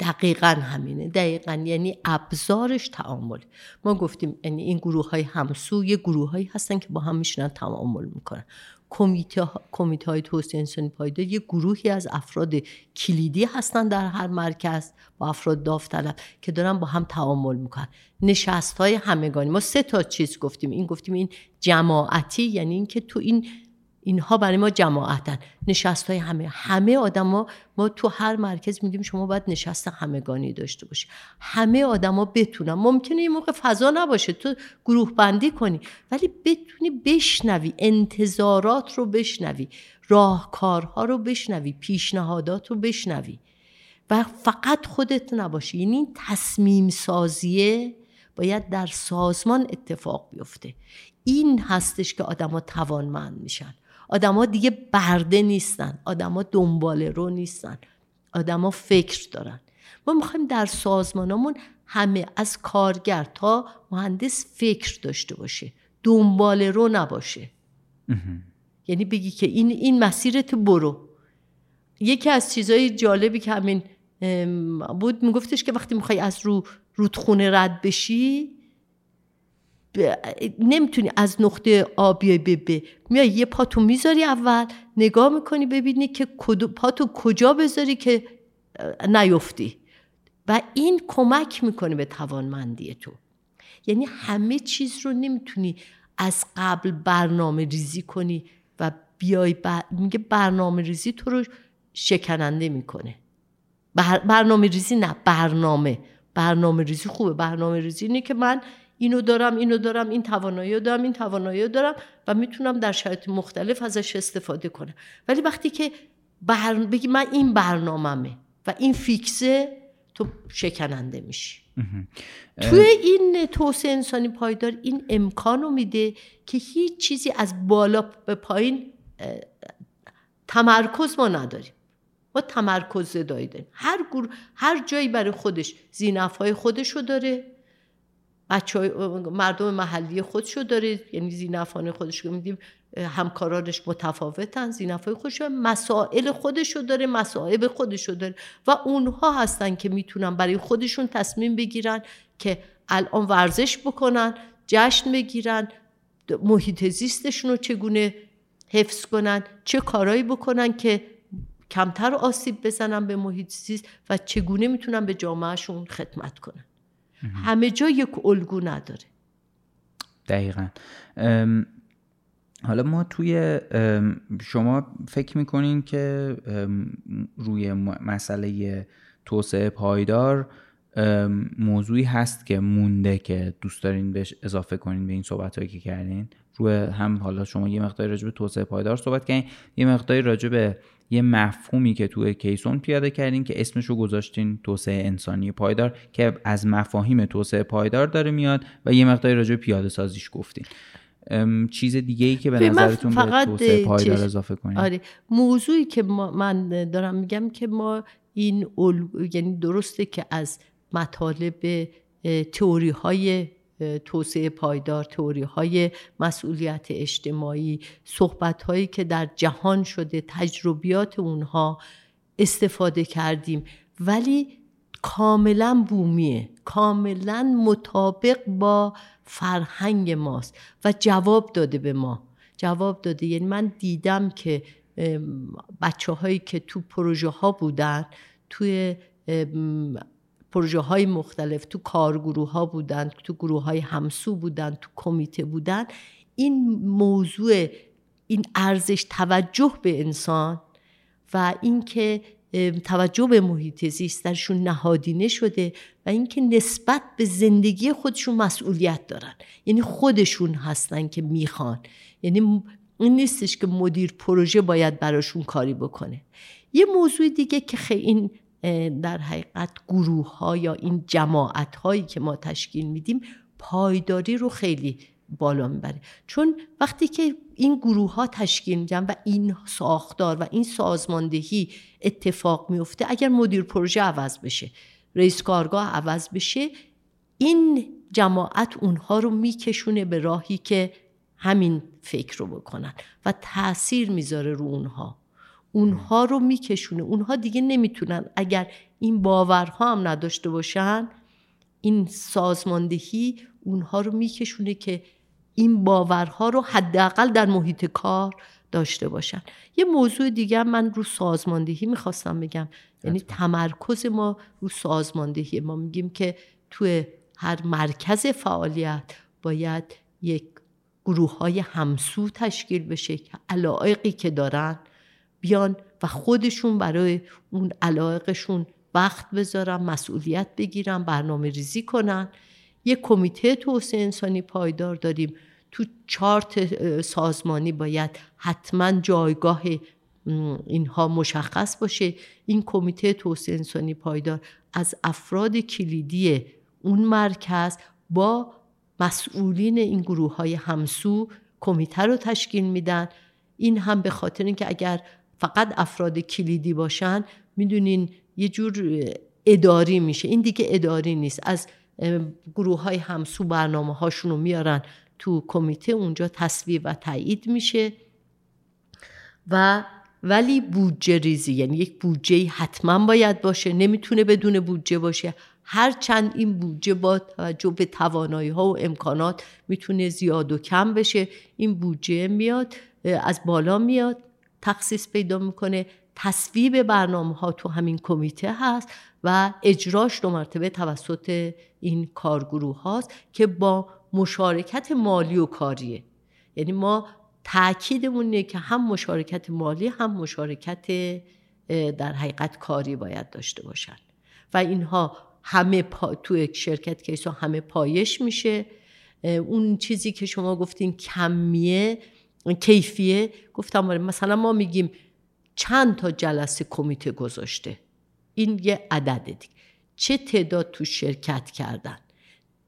دقیقا همینه. دقیقا یعنی ابزارش تعامل. ما گفتیم یعنی این گروه های همسو یه گروه هایی هستن که با هم میشنن تعامل می‌کنن. کمیته کمیته های توسعه انسانی پایدار یه گروهی از افراد کلیدی هستن در هر مرکز با افراد داوطلب که دارن با هم تعامل می‌کنن. نشست های همگانی. ما سه تا چیز گفتیم. این گفتیم این جماعتی یعنی اینکه تو این اینها برای ما جماعتن. نشست های همه. همه آدما ما تو هر مرکز میگیم شما باید نشست همگانی داشته باشی. همه آدما بتونن. ممکنه این موقع فضا نباشه. تو گروه بندی کنی. ولی بتونی بشنوی. انتظارات رو بشنوی. راهکارها رو بشنوی. پیشنهادات رو بشنوی. و فقط خودت نباشی. یعنی این تصمیم سازیه باید در سازمان اتفاق بیفته. این هستش که آدما توانمند میشن. آدما دیگه برده نیستن. آدما دنبال رو نیستن. آدما فکر دارن. ما می‌خوایم در سازمانمون همه از کارگر تا مهندس فکر داشته باشه. دنبال رو نباشه. یعنی بگی که این این مسیرت برو. یکی از چیزهای جالبی که همین بود میگفتش که وقتی می‌خوای از رو رودخونه رد بشی نمی‌تونی از نقطه آ بیای به ب. میای یه پاتو می‌ذاری اول نگاه می‌کنی ببینی که پاتو کجا بذاری که نیفتی. و این کمک می‌کنه به توانمندی تو. یعنی همه چیز رو نمی‌تونی از قبل برنامه ریزی کنی و بیای بر... میگه برنامه ریزی تو رو شکننده می‌کنه. بر... برنامه ریزی نه برنامه. برنامه ریزی خوبه. برنامه ریزی اینه که من اینو دارم اینو دارم این توانایی دارم این توانایی دارم و می‌تونم در شرایط مختلف ازش استفاده کنم. ولی وقتی که بر... بگی من این برنامهمه و این فیکسه تو شکننده میشی. توی این توسعه انسانی پایدار این امکان رو میده که هیچ چیزی از بالا به پایین تمرکز ما نداریم. ما تمرکز داریم. هر گروه هر جایی برای خودش زینف های خودش رو داره. بچه مردم محلی خودشو داره یعنی زینفان خودش رو میدیم همکارانش متفاوتن زینفای خودش مسائل خودشو داره مسائب خودشو داره و اونها هستن که می‌تونن برای خودشون تصمیم بگیرن که الان ورزش بکنن جشن بگیرن محیط زیستشون رو چگونه حفظ کنن چه کارایی بکنن که کمتر آسیب بزنن به محیط زیست و چگونه می‌تونن به جامعهشون خدمت کنن. همه جا یک الگو نداره. دقیقا. حالا ما توی شما فکر می‌کنین که روی مسئله توسعه پایدار موضوعی هست که مونده که دوست دارین بهش اضافه کنین به این صحبت هایی که کردین؟ روی هم حالا شما یه مقداری راجع به توسعه پایدار صحبت کردین یه مقداری راجع به یه مفهومی که توی کیسون پیاده کردین که اسمشو گذاشتین توسعه انسانی پایدار که از مفاهیم توسعه پایدار داره میاد و یه مقداری راجع پیاده سازیش گفتین. چیز دیگه ای که به نظرتون به توسعه پایدار اضافه کنید آره موضوعی که من دارم میگم که ما این یعنی درسته که از مطالب تئوری های توسعه پایدار تئوری های مسئولیت اجتماعی صحبت هایی که در جهان شده تجربیات اونها استفاده کردیم. ولی کاملا بومیه کاملا مطابق با فرهنگ ماست و جواب داده به ما. جواب داده یعنی من دیدم که بچه هایی که تو پروژه ها بودن توی پروژه های مختلف تو کارگروه ها بودن تو گروه های همسو بودن تو کمیته بودن. این موضوع این ارزش توجه به انسان و اینکه توجه به محیط زیست درشون نهادینه شده و اینکه نسبت به زندگی خودشون مسئولیت دارن. یعنی خودشون هستن که می‌خوان. یعنی این نیستش که مدیر پروژه باید براشون کاری بکنه. یه موضوع دیگه که خیلی این در حقیقت گروه ها یا این جماعت هایی که ما تشکیل میدیم پایداری رو خیلی بالا می‌بره. چون وقتی که این گروه ها تشکیل میدن و این ساختار و این سازماندهی اتفاق میفته اگر مدیر پروژه عوض بشه رئیس کارگاه عوض بشه این جماعت اونها رو میکشونه به راهی که همین فکر رو بکنن و تاثیر می‌ذاره رو اونها. اونها رو میکشونه. اونها دیگه نمی‌تونن. اگر این باورها هم نداشته باشن این سازماندهی اونها رو میکشونه که این باورها رو حداقل در محیط کار داشته باشن. یه موضوع دیگه من رو سازماندهی می‌خواستم بگم. یعنی تمرکز ما رو سازماندهی. ما میگیم که توی هر مرکز فعالیت باید یک گروه های همسو تشکیل بشه که علایقی که دارن بیان و خودشون برای اون علایقشون وقت بذارن مسئولیت بگیرن برنامه ریزی کنن. یک کمیته توسعه انسانی پایدار داریم. تو چارت سازمانی باید حتما جایگاه اینها مشخص باشه. این کمیته توسعه انسانی پایدار از افراد کلیدی اون مرکز با مسئولین این گروه های همسو کمیته رو تشکیل میدن. این هم به خاطر اینکه اگر فقط افراد کلیدی باشن می‌دونین یه جور اداری میشه. این دیگه اداری نیست. از گروه های همسو برنامه هاشون رو میارن تو کمیته اونجا تصویب و تایید میشه. و ولی بودجه ریزی یعنی یک بودجه حتما باید باشه. نمی‌تونه بدون بودجه باشه. هرچند این بودجه با توجه به توانایی ها و امکانات می‌تونه زیاد و کم بشه. این بودجه میاد از بالا میاد. تخصیص پیدا می‌کنه تصویب برنامه ها تو همین کمیته هست و اجراش دو مرتبه توسط این کارگروه هاست که با مشارکت مالی و کاریه. یعنی ما تاکیدمون که هم مشارکت مالی هم مشارکت در حقیقت کاری باید داشته باشن. و اینها همه پا... تو شرکت کیسا همه پایش میشه. اون چیزی که شما گفتین کمیه کیفیه؟ گفتم آره مثلا ما میگیم چند تا جلسه کمیته گذاشته. این یه عدد دیگه. چه تعداد تو شرکت کردن؟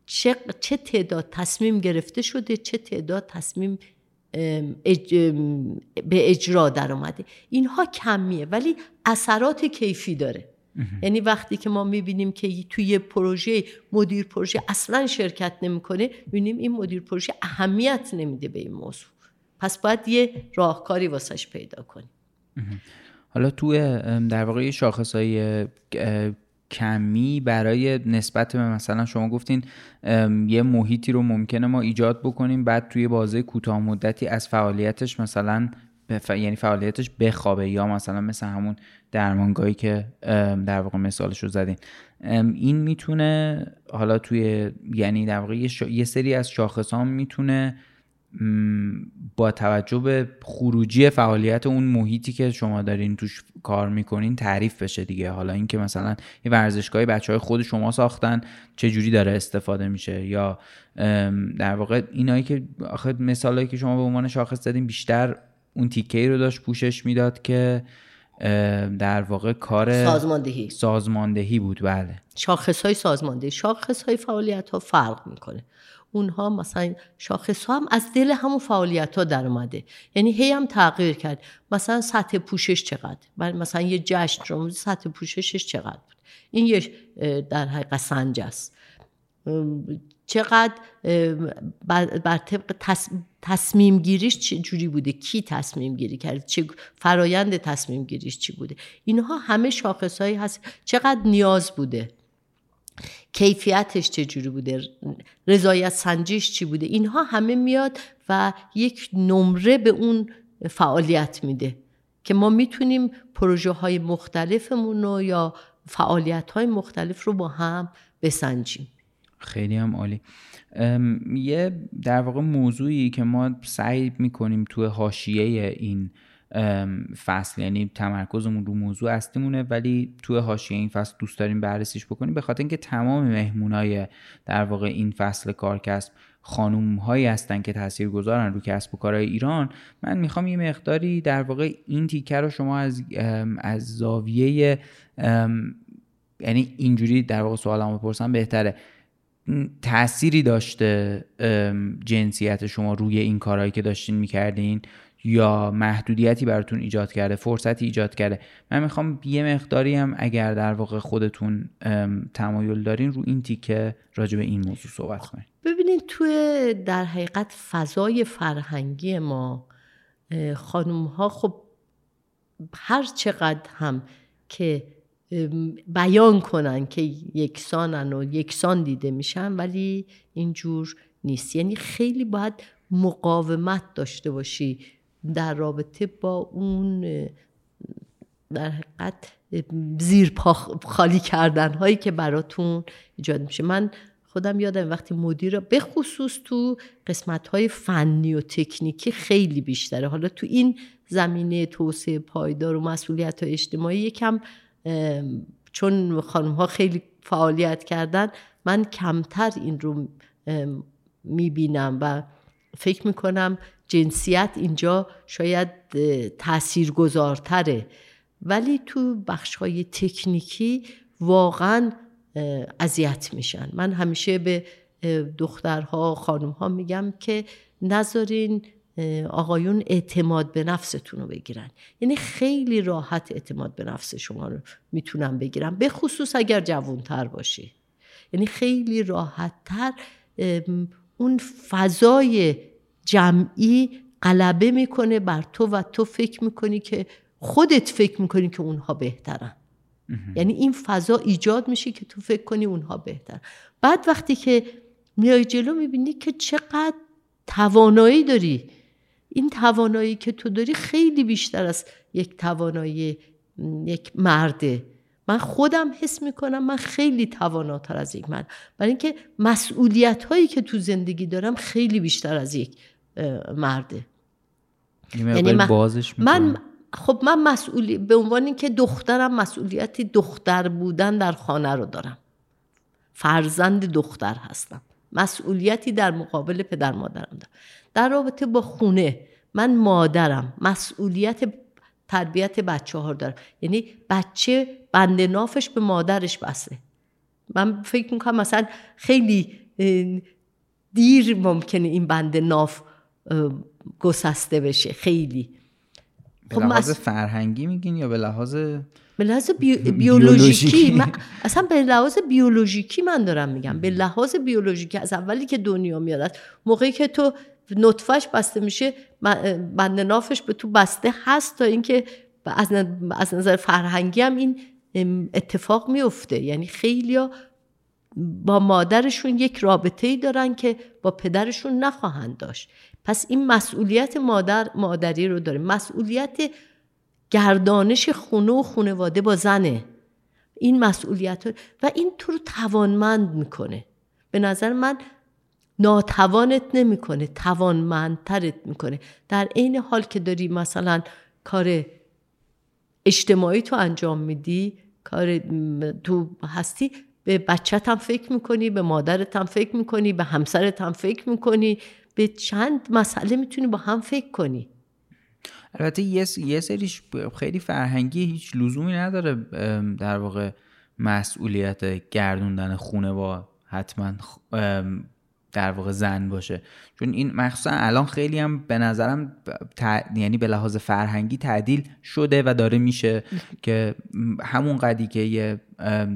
چه, چه تعداد تصمیم گرفته شده؟ چه تعداد تصمیم به اجرا در اومده اینها کمیه ولی اثرات کیفی داره. یعنی وقتی که ما می‌بینیم که توی پروژه مدیر پروژه اصلا شرکت نمی‌کنه ببینیم این مدیر پروژه اهمیت نمیده به این موضوع. پس باید یه راهکاری واسش پیدا کنیم. حالا توی در واقع شاخص های کمی برای نسبت به مثلا شما گفتین یه محیطی رو ممکنه ما ایجاد بکنیم بعد توی بازه کوتاه مدتی از فعالیتش مثلا یعنی فعالیتش بخوابه یا مثلا مثل همون درمانگاهی که در واقع مثالش رو زدین این می‌تونه حالا توی یعنی در واقع یه, سری از شاخص می‌تونه با توجه به خروجی فعالیت اون محیطی که شما دارین توش کار می‌کنین تعریف بشه دیگه. حالا اینکه مثلا یه ورزشگاهی بچه های خود شما ساختن چه جوری داره استفاده میشه؟ یا در واقع اینایی که آخه مثالایی که شما به عنوان شاخص زدین بیشتر اون تیکه رو داشت پوشش می‌داد که در واقع کار سازماندهی. سازماندهی بود. بله. شاخص های سازماندهی. شاخص های فعالیت ها فرق می‌کنه. اونها مثلا شاخص هم از دل همون فعالیت ها در اومده. یعنی هی هم تغییر کرد. مثلا سطح پوشش چقدر؟ مثلا یه جشن رو سطح پوششش چقدر بود؟ این یه در حقیقت سنج است. چقدر بر طبق تصمیم گیریش چه جوری بوده؟ کی تصمیم گیری کرد؟ چه فرایند تصمیم گیریش چی بوده؟ اینها همه شاخص هایی هست. چقدر نیاز بوده؟ کیفیتش چجوری بوده؟ رضایت سنجیش چی بوده؟ اینها همه میاد و یک نمره به اون فعالیت میده که ما می‌تونیم پروژه های مختلفمون رو یا فعالیت های مختلف رو با هم بسنجیم. خیلی هم عالی. یه در واقع موضوعی که ما سعی می‌کنیم توی حاشیه این فصل یعنی تمرکزمون رو موضوع اصلیمونه ولی توی حاشیه این فصل دوست داریم بررسیش بکنیم. به خاطر اینکه تمام مهمونای در واقع این فصل کارکسب خانوم هایی هستن که تاثیر گذارن رو کسب و کارهای ایران من می‌خوام یه مقداری در واقع این تیکه رو شما از از زاویه یعنی اینجوری در واقع سوالمو بپرسم بهتره. تأثیری داشته جنسیت شما روی این کارهایی که داشتین می‌کردین؟ یا محدودیتی براتون ایجاد کرده فرصتی ایجاد کرده. من می‌خوام یه مقداری هم اگر در واقع خودتون تمایل دارین رو این تیکه راجع به این موضوع صحبت کنین. ببینید توی در حقیقت فضای فرهنگی ما خانوم ها خب هر چقدر هم که بیان کنن که یکسانن و یکسان دیده میشن ولی اینجور نیست. یعنی خیلی باید مقاومت داشته باشی در رابطه با اون در حقیقت زیر پا خالی کردن هایی که براتون ایجاد میشه. من خودم یادم وقتی مدیر به خصوص تو قسمت های فنی و تکنیکی خیلی بیشتره. حالا تو این زمینه توسعه پایدار و مسئولیت های اجتماعی یکم چون خانم ها خیلی فعالیت کردن من کمتر این رو می‌بینم و فکر می‌کنم جنسیت اینجا شاید تأثیر گذارتره ولی تو بخش های تکنیکی واقعا اذیت میشن. من همیشه به دخترها خانمها میگم که نذارین آقایون اعتماد به نفستون رو بگیرن. یعنی خیلی راحت اعتماد به نفس شما رو می‌تونن بگیرن به خصوص اگر جوانتر باشی. یعنی خیلی راحتتر اون فضای جمعی غلبه می‌کنه بر تو و تو فکر می‌کنی که خودت فکر می‌کنی که اونها بهترن. یعنی این فضا ایجاد میشه که تو فکر کنی اونها بهتر بعد وقتی که میای جلو می‌بینی که چقدر توانایی داری. این توانایی که تو داری خیلی بیشتر از یک توانایی یک مرده. من خودم حس می‌کنم من خیلی تواناتر از یک مرد برای اینکه مسئولیت هایی که تو زندگی دارم خیلی بیشتر از یک مرده. یعنی من, بازش من خب من مسئولی به عنوان اینکه دخترم مسئولیتی دختر بودن در خانه رو دارم. فرزند دختر هستم. مسئولیتی در مقابل پدر مادرم دارم. در رابطه با خونه من مادرم. مسئولیت تربیت بچه ها دارم یعنی بچه بند نافش به مادرش بسته. من فکر می‌کنم مثلا خیلی دیر ممکنه این بند ناف گسسته بشه. خیلی. به خب لحاظ فرهنگی میگین یا به لحاظ به لحاظ بیولوژیکی؟ من... اصلا به لحاظ بیولوژیکی من دارم میگم. به لحاظ بیولوژیکی از اولی که دنیا میاد موقعی که تو نطفهش بسته میشه بند نافش به تو بسته هست تا اینکه از نظر فرهنگی هم این اتفاق میفته یعنی خیلیا با مادرشون یک رابطه ای دارن که با پدرشون نخواهند داشت. پس این مسئولیت مادر مادری رو داره. مسئولیت گردانش خونه و خانواده با زنه. این مسئولیت و این تو رو توانمند می‌کنه. به نظر من ناتوانت نمی‌کنه توانمندترت می‌کنه. در عین حال که داری مثلا کار اجتماعی تو انجام میدی کار تو هستی به بچت هم فکر می‌کنی به مادرت هم فکر می‌کنی به همسرت هم فکر می‌کنی به چند مسئله می‌تونی با هم فکر کنی. البته یه, یه سریش خیلی فرهنگی هیچ لزومی نداره در واقع مسئولیت گردوندن خونه با حتما در واقع زن باشه. چون این مخصوصا الان خیلی هم به نظرم یعنی به لحاظ فرهنگی تعدیل شده و داره میشه که همون قدی که یه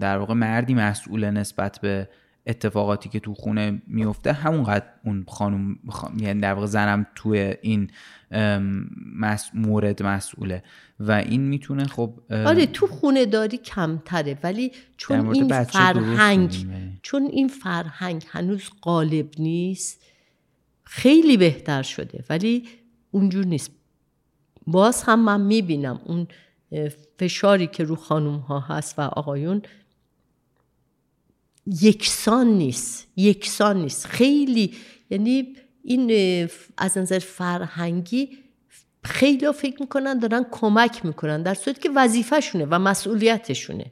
در واقع مردی مسئول نسبت به اتفاقاتی که تو خونه میفته همونقدر اون خانم یعنی در واقع زنم توی این مورد مسئوله. و این می‌تونه خب آره تو خونه داری کمتره ولی چون این فرهنگ چون این فرهنگ هنوز غالب نیست خیلی بهتر شده. ولی اونجور نیست. باز هم من می‌بینم اون فشاری که رو خانوم ها هست و آقایون یکسان نیست یکسان نیست. خیلی یعنی این از نظر فرهنگی خیلی فکر می‌کنن دارن کمک می‌کنن در صورتی که وظیفهشونه و مسئولیتشونه.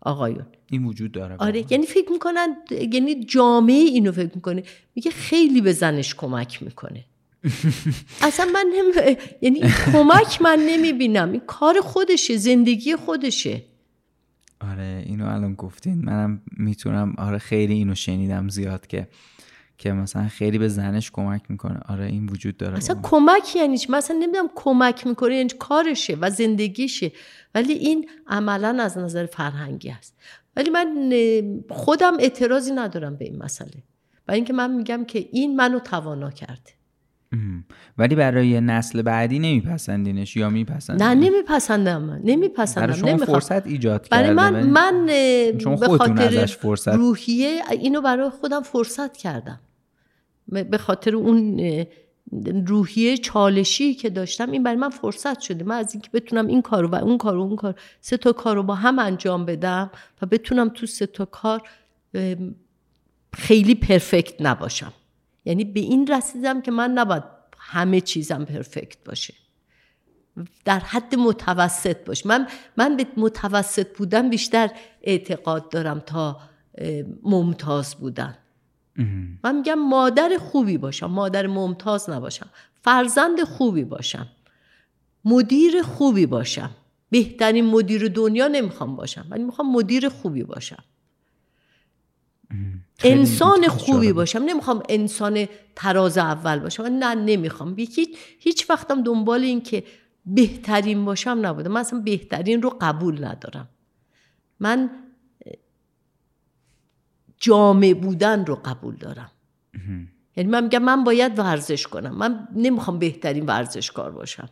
آقایون. این وجود داره. آره یعنی فکر می‌کنن یعنی جامعه اینو فکر می‌کنه. میگه خیلی به زنش کمک می‌کنه. اصلا من نمی... یعنی کمک من نمی‌بینم. این کار خودشه زندگی خودشه. آره اینو الان گفتین. منم می‌تونم آره خیلی اینو شنیدم زیاد که که مثلا خیلی به زنش کمک می‌کنه. آره این وجود داره اصلا کمک یعنی مثلا نمی‌دونم کمک می‌کنه یعنی کارشه و زندگیشه. ولی این عملا از نظر فرهنگی است. ولی من خودم اعتراضی ندارم به این مسئله. و اینکه من میگم که این منو توانا کرده. ولی برای نسل بعدی نمیپسندینش یا میپسندین؟ نه نمیپسندم من. نمیپسندم. برای شما فرصت ایجاد برای کرده من من به خاطر فرصت... روحیه اینو برای خودم فرصت کردم. به خاطر اون روحیه چالشی که داشتم این برای من فرصت شده. من از اینکه بتونم این کارو و اون کارو اون کار سه تا کارو با هم انجام بدم و بتونم تو سه تا کار خیلی پرفکت نباشم. یعنی به این رسیدم که من نباید همه چیزم پرفکت باشه. در حد متوسط باش. من من به متوسط بودن بیشتر اعتقاد دارم تا ممتاز بودن. من میگم مادر خوبی باشم مادر ممتاز نباشم فرزند خوبی باشم مدیر خوبی باشم. بهترین مدیر دنیا نمی‌خوام باشم ولی می‌خوام مدیر خوبی باشم. انسان خوبی باشم نمی‌خوام انسان تراز اول باشم نه نمی‌خوام. هیچ هیچ وقتم دنبال این که بهترین باشم نبودم من اصلا بهترین رو قبول ندارم. من جامع بودن رو قبول دارم. یعنی من میگم من باید ورزش کنم. من نمی‌خوام بهترین ورزشکار باشم.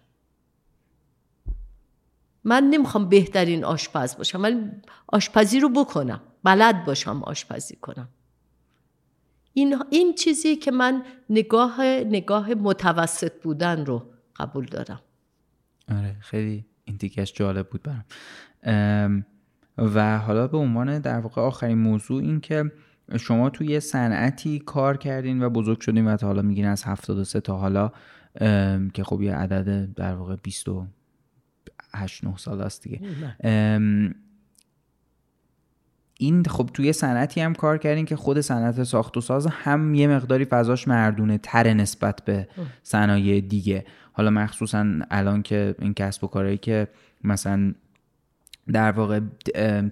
من نمی‌خوام بهترین آشپز باشم. ولی آشپزی رو بکنم. بلد باشم آشپزی کنم. این, این چیزی که من نگاه نگاه متوسط بودن رو قبول دارم. آره خیلی این دیگهش جالب بود برم و حالا به عنوان در واقع آخرین موضوع این که شما توی یه صنعتی کار کردین و بزرگ شدین و تا حالا میگین از 73 تا حالا که خب یه عدد در واقع 28 9 سال است دیگه. این خب توی صنعتی هم کار کردین که خود صنعت ساخت و ساز هم یه مقداری فضاش مردونه تر نسبت به صنایع دیگه. حالا مخصوصا الان که این کسب و کارهایی که مثلا در واقع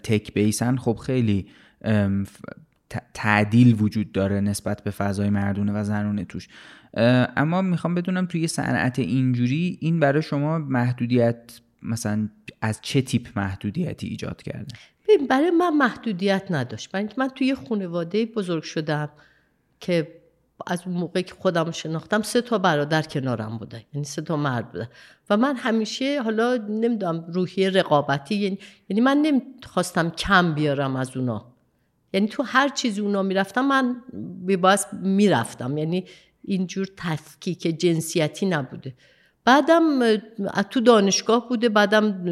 تک بیسن خب خیلی تعدیل وجود داره نسبت به فضای مردونه و زنونه توش. اما می‌خوام بدونم توی صنعت اینجوری این برای شما محدودیت مثلا از چه تیپ محدودیتی ایجاد کرده؟ برای من محدودیت نداشت. من من توی خانواده بزرگ شدم که از اون موقع که خودم شناختم سه تا برادر کنارم بوده. یعنی سه تا مرد بوده. و من همیشه حالا نمی‌دونم روحیه رقابتی یعنی, یعنی من نمی‌خواستم کم بیارم از اونا. یعنی تو هر چیزی اونا می‌رفتم من باعث می‌رفتم. یعنی اینجور تفکیک جنسیتی نبوده. بعدم تو دانشگاه بوده بعدم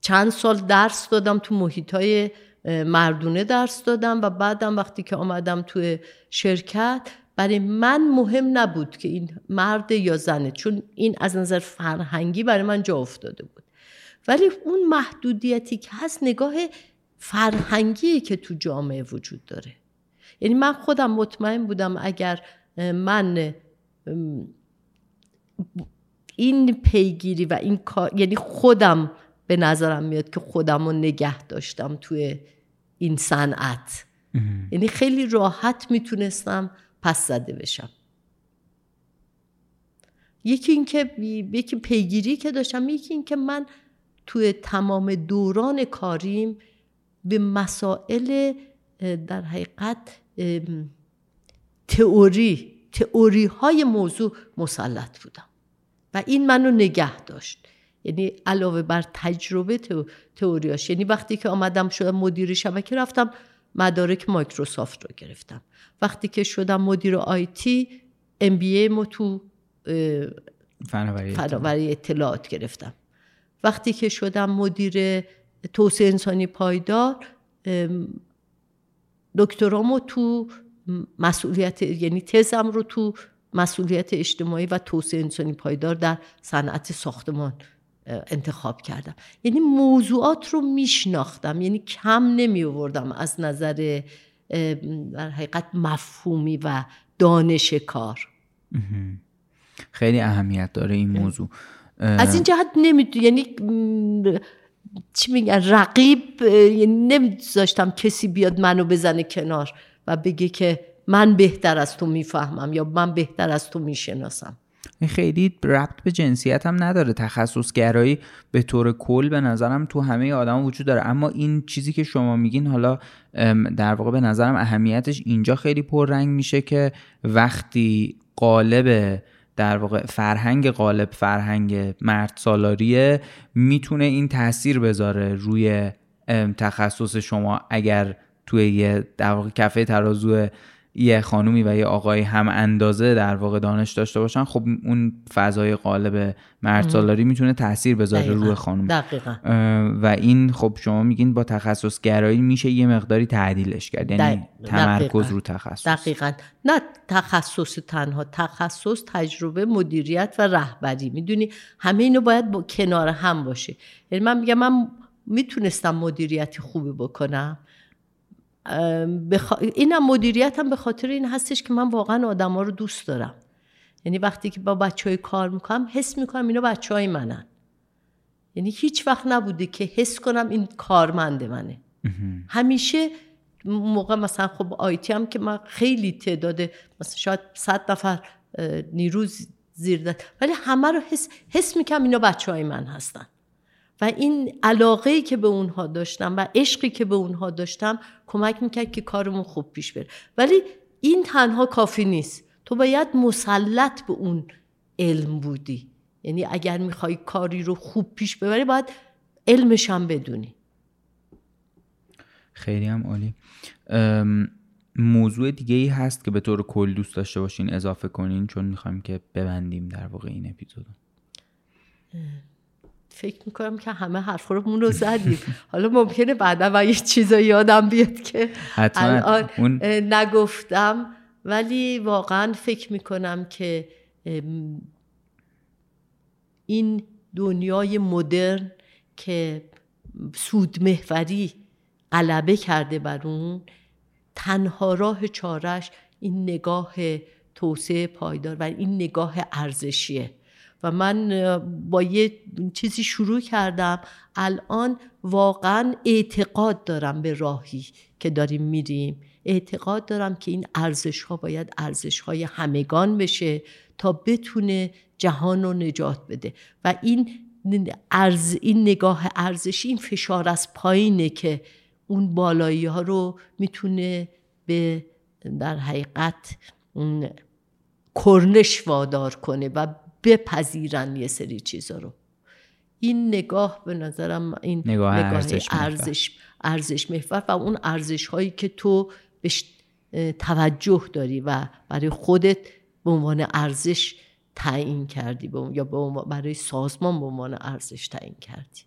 چند سال درس دادم تو محیط های مردونه درس دادم و بعدم وقتی که آمدم توی شرکت برای من مهم نبود که این مرد یا زنه چون این از نظر فرهنگی برای من جا افتاده بود. ولی اون محدودیتی که هست نگاه فرهنگی که تو جامعه وجود داره. یعنی من خودم مطمئن بودم اگر من این پیگیری و این کار یعنی خودم به نظرم میاد که خودم رو نگه داشتم توی این صنعت. یعنی خیلی راحت می‌تونستم پس زده بشم. یکی اینکه یکی پیگیری که داشتم یکی اینکه من توی تمام دوران کاریم به مسائل در حقیقت تئوری تئوری های موضوع مسلط بودم. و این منو نگه داشت. یعنی علاوه بر تجربه تئوریاش یعنی وقتی که آمدم شدم مدیر شبکه رفتم مدارک مایکروسافت رو گرفتم. وقتی که شدم مدیر آیتی ام بی مو تو فناوری اطلاعات. گرفتم. وقتی که شدم مدیر توسعه انسانی پایدار دکترامو تو مسئولیت یعنی تزم رو تو مسئولیت اجتماعی و توسعه انسانی پایدار در صنعت ساختمان انتخاب کردم. یعنی موضوعات رو میشناختم. یعنی کم نمی آوردم از نظر در حقیقت مفهومی و دانش کار. خیلی اهمیت داره این موضوع. از این جهت نمیدو یعنی چی میگن رقیب یعنی نمیذاشتم کسی بیاد منو بزنه کنار و بگه که من بهتر از تو می‌فهمم یا من بهتر از تو می‌شناسم. این خیلی ربط به جنسیت هم نداره. تخصصگرایی به طور کل به نظرم تو همه آدم وجود داره. اما این چیزی که شما میگین حالا در واقع به نظرم اهمیتش اینجا خیلی پررنگ میشه که وقتی قالب در واقع فرهنگ قالب فرهنگ مرد سالاریه می‌تونه این تاثیر بذاره روی تخصص شما. اگر توی یه در واقع کفه ترازو یه خانومی و یه آقای هم اندازه در واقع دانش داشته باشن خب اون فضای قالب مرد سالاری می‌تونه تاثیر بذاره روی خانم دقیقا. و این خب شما میگین با تخصص گرایی میشه یه مقداری تعدیلش کرد یعنی تمرکز رو تخصص. دقیقا. نه تخصص تنها تخصص تجربه مدیریت و رهبری. می‌دونی؟ همه اینو باید با کنار هم باشه. یعنی من میگم من می‌تونستم مدیریتی خوبی بکنم. بخ... اینم مدیریتم به خاطر این هستش که من واقعا آدما رو دوست دارم. یعنی وقتی که با بچه های کار می‌کنم حس می‌کنم اینا بچه های منن. یعنی هیچ وقت نبوده که حس کنم این کارمند منه. همیشه موقع مثلا خب آیتی هم که من خیلی تعداد مثلا شاید صد نفر نیروز زیر داد ولی همه رو حس, حس می‌کنم اینا بچه های من هستن. و این علاقه ای که به اونها داشتم و عشقی که به اونها داشتم کمک می‌کرد که کارمون خوب پیش بره. ولی این تنها کافی نیست. تو باید مسلط به اون علم بودی. یعنی اگر می‌خوای کاری رو خوب پیش ببری باید علمش هم بدونی. خیلی هم عالی. موضوع دیگه ای هست که به طور کل دوست داشته باشین اضافه کنین چون می‌خوایم که ببندیم در واقع این اپیزودو. فکر می‌کنم که همه حرف رو زدیم. حالا ممکنه بعدا و یه چیزا یادم بیاد که الان نگفتم. ولی واقعا فکر می‌کنم که این دنیای مدرن که سودمهوری غلبه کرده بر اون تنها راه چارش این نگاه توسعه پایدار و این نگاه ارزشیه. و من با یه چیزی شروع کردم. الان واقعا اعتقاد دارم به راهی که داریم میریم. اعتقاد دارم که این ارزش ها باید ارزش های همگان بشه تا بتونه جهان رو نجات بده. و این ارز این نگاه ارزشی این فشار از پایینه که اون بالایی ها رو می‌تونه به در حقیقت کرنش وادار کنه و بپذیرن یه سری چیزا رو. این نگاه به نظرم این نگاه, ارزش, ارزش, ارزش محور و اون ارزش هایی که تو بهش توجه داری و برای خودت به عنوان ارزش تعیین کردی یا برای سازمان به عنوان ارزش تعیین کردی.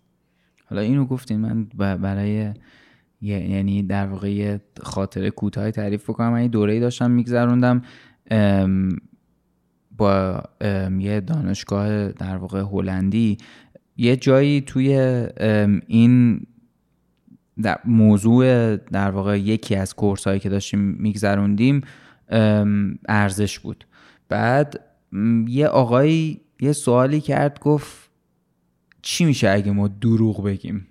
حالا اینو گفتین من برای یعنی در واقع خاطر کوتاه تعریف بکنم. من یه دوره‌ای داشتم میگذروندم با یه دانشگاه در واقع هلندی یه جایی توی این در موضوع در واقع یکی از کورس هایی که داشتیم میگذروندیم ارزش بود. بعد یه آقایی یه سوالی کرد گفت چی میشه اگه ما دروغ بگیم؟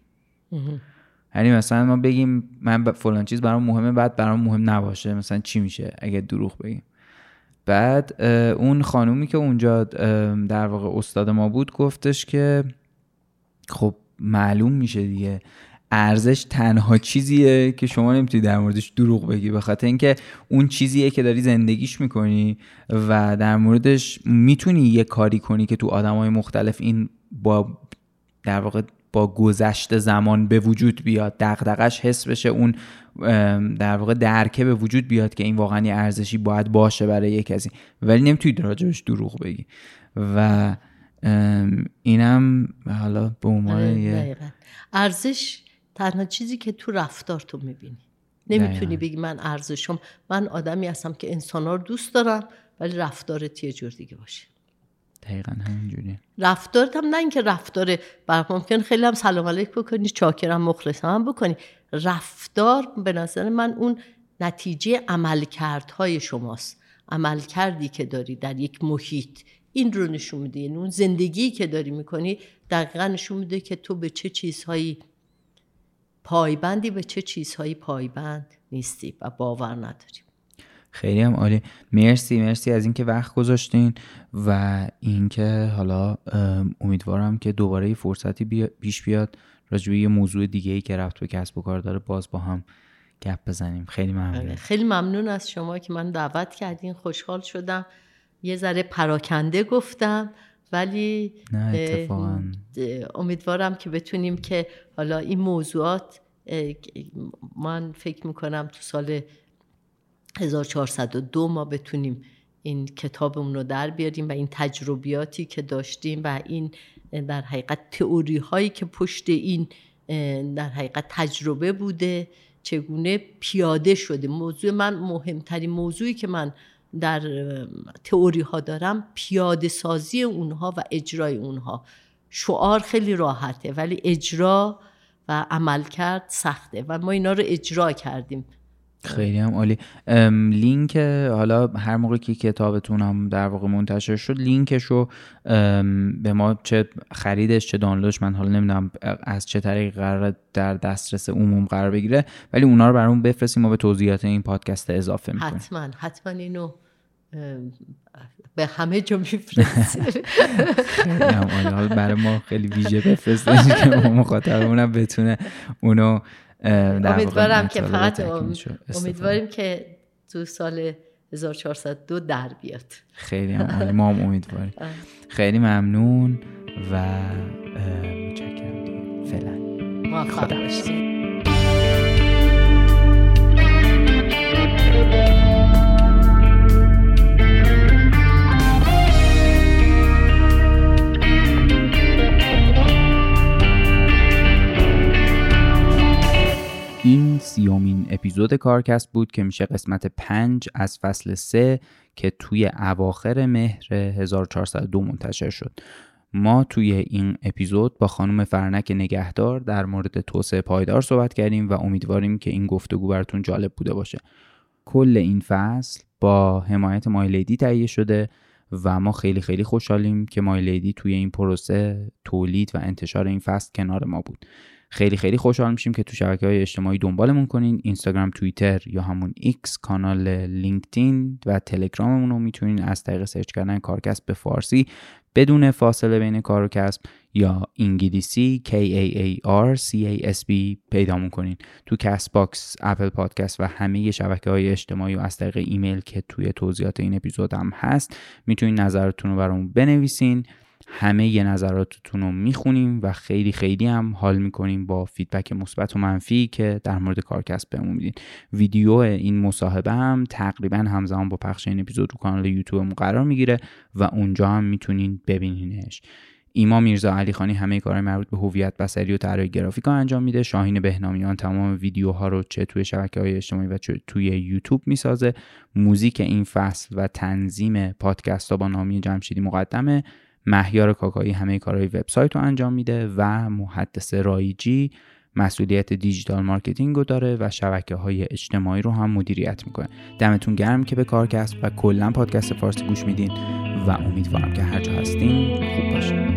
یعنی مثلا ما بگیم من فلان چیز برام مهمه بعد برام مهم نباشه مثلا چی میشه اگه دروغ بگیم؟ بعد اون خانومی که اونجا در واقع استاد ما بود گفتش که خب معلوم میشه دیگه ارزش تنها چیزیه که شما نمی‌تونی در موردش دروغ بگی به خاطر اینکه اون چیزیه که داری زندگیش می‌کنی و در موردش می‌تونی یه کاری کنی که تو آدمای مختلف این با در واقع با گذشت زمان به وجود بیاد دغدغش حس بشه اون در واقع درکه به وجود بیاد که این واقعا یه ارزشی باید باشه برای یک کسی. ولی نمی‌تونی راجبش دروغ بگی. و اینم حالا به عنوان آره، یه ارزش تنها چیزی که تو رفتار تو می‌بینی. نمی‌تونی بگی من ارزشم من آدمی هستم که انسان رو دوست دارم ولی رفتارت یه جور دیگه باشه. دقیقا همینجوری رفتارت هم نه اینکه رفتار بر ممکن خیلی هم سلام علیک بکنی چاکرم مخلصم هم بکنی. رفتار به نظر من اون نتیجه عملکردهای شماست. عمل کردی که داری در یک محیط این رو نشون میده. یعنی اون زندگی که داری می‌کنی دقیقا نشون میده که تو به چه چیزهایی پایبندی به چه چیزهایی پایبند نیستی و باور نداری. خیلی هم عالی. مرسی مرسی از اینکه وقت گذاشتین و اینکه حالا امیدوارم که دوباره فرصتی پیش بیاد راجع یه موضوع دیگه ای که رفت به کسب و کار داره باز با هم گپ بزنیم. خیلی ممنون. آره، خیلی ممنون از شما که من دعوت کردین. خوشحال شدم. یه ذره پراکنده گفتم ولی نه امیدوارم که بتونیم که حالا این موضوعات من فکر می‌کنم تو سال 1402 ما بتونیم این کتابمون رو در بیاریم و این تجربیاتی که داشتیم و این در حقیقت تئوری هایی که پشت این در حقیقت تجربه بوده چگونه پیاده شده. موضوع من مهمترین موضوعی که من در تئوری ها دارم پیاده سازی اونها و اجرای اونها. شعار خیلی راحته ولی اجرا و عمل کرد سخته و ما اینا رو اجرا کردیم. خیلی هم عالی. لینک حالا هر موقع که کتابتون هم در واقع منتشر شد لینکش رو به ما چه خریدش چه دانلودش من حالا نمی‌دونم از چه طریق قرار در دسترس عموم قرار بگیره ولی اونا رو برامون بفرستیم ما به توضیحات این پادکست اضافه می‌کنیم. حتما حتما اینو به همه جا میفرستیم برای ما خیلی ویژه بفرستیم که مخاطبمونم بتونه اونو امیدوارم که فقط امیدواریم که تو سال 1402 در بیاد. خیلی هم ما هم امیدواریم. خیلی ممنون و متشکرم. فعلا. موفق باشید این سیومین اپیزود کارکسب بود که میشه قسمت پنج از فصل سه که توی اواخر مهر 1402 منتشر شد. ما توی این اپیزود با خانم فرانک نگهدار در مورد توسعه پایدار صحبت کردیم و امیدواریم که این گفتگو براتون جالب بوده باشه. کل این فصل با حمایت مایلیدی تهیه شده و ما خیلی خیلی خوشحالیم که مایلیدی توی این پروسه تولید و انتشار این فصل کنار ما بود. خیلی خیلی خوشحال میشیم که تو شبکه های اجتماعی دنبالمون کنین اینستاگرام توییتر یا همون ایکس کانال لینکدین و تلگراممون رو می‌تونین از طریق سرچ کردن کارکسب به فارسی بدون فاصله بین کار و کسب یا انگلیسی K A A R C A S B پیدا کنین. تو Castbox Apple Podcast و همه شبکه های اجتماعی و از طریق ایمیل که توی توضیحات این اپیزود هم هست می‌تونین نظرتون رو برامون بنویسین. همه ی نظراتتون رو می‌خونیم و خیلی خیلی هم حال می‌کنیم با feedback مثبت و منفی که در مورد کارکسب بهمون میدین. ویدیو این مصاحبه هم تقریبا همزمان با پخش این اپیزود رو کانال یوتیوبمون قرار می‌گیره و اونجا هم می‌تونین ببینینش. ایما میرزا علی خانی همه کارهای مربوط به هویت بصری و طراحی گرافیک انجام میده. شاهین بهنامیان تمام ویدیوها رو چه توی شبکه های اجتماعی و چه توی یوتیوب می‌سازه. موزیک این فصل و تنظیم پادکست ها با نامی جمشیدی مقدمه. مهیار کاکایی همه کارهای وبسایت رو انجام میده و محدث رایجی مسئولیت digital marketing رو داره و شبکه های اجتماعی رو هم مدیریت می‌کنه. دمتون گرم که به کارکسب و کلا پادکست فارسی گوش میدین و امیدوارم که هر جا هستین خوب باشین.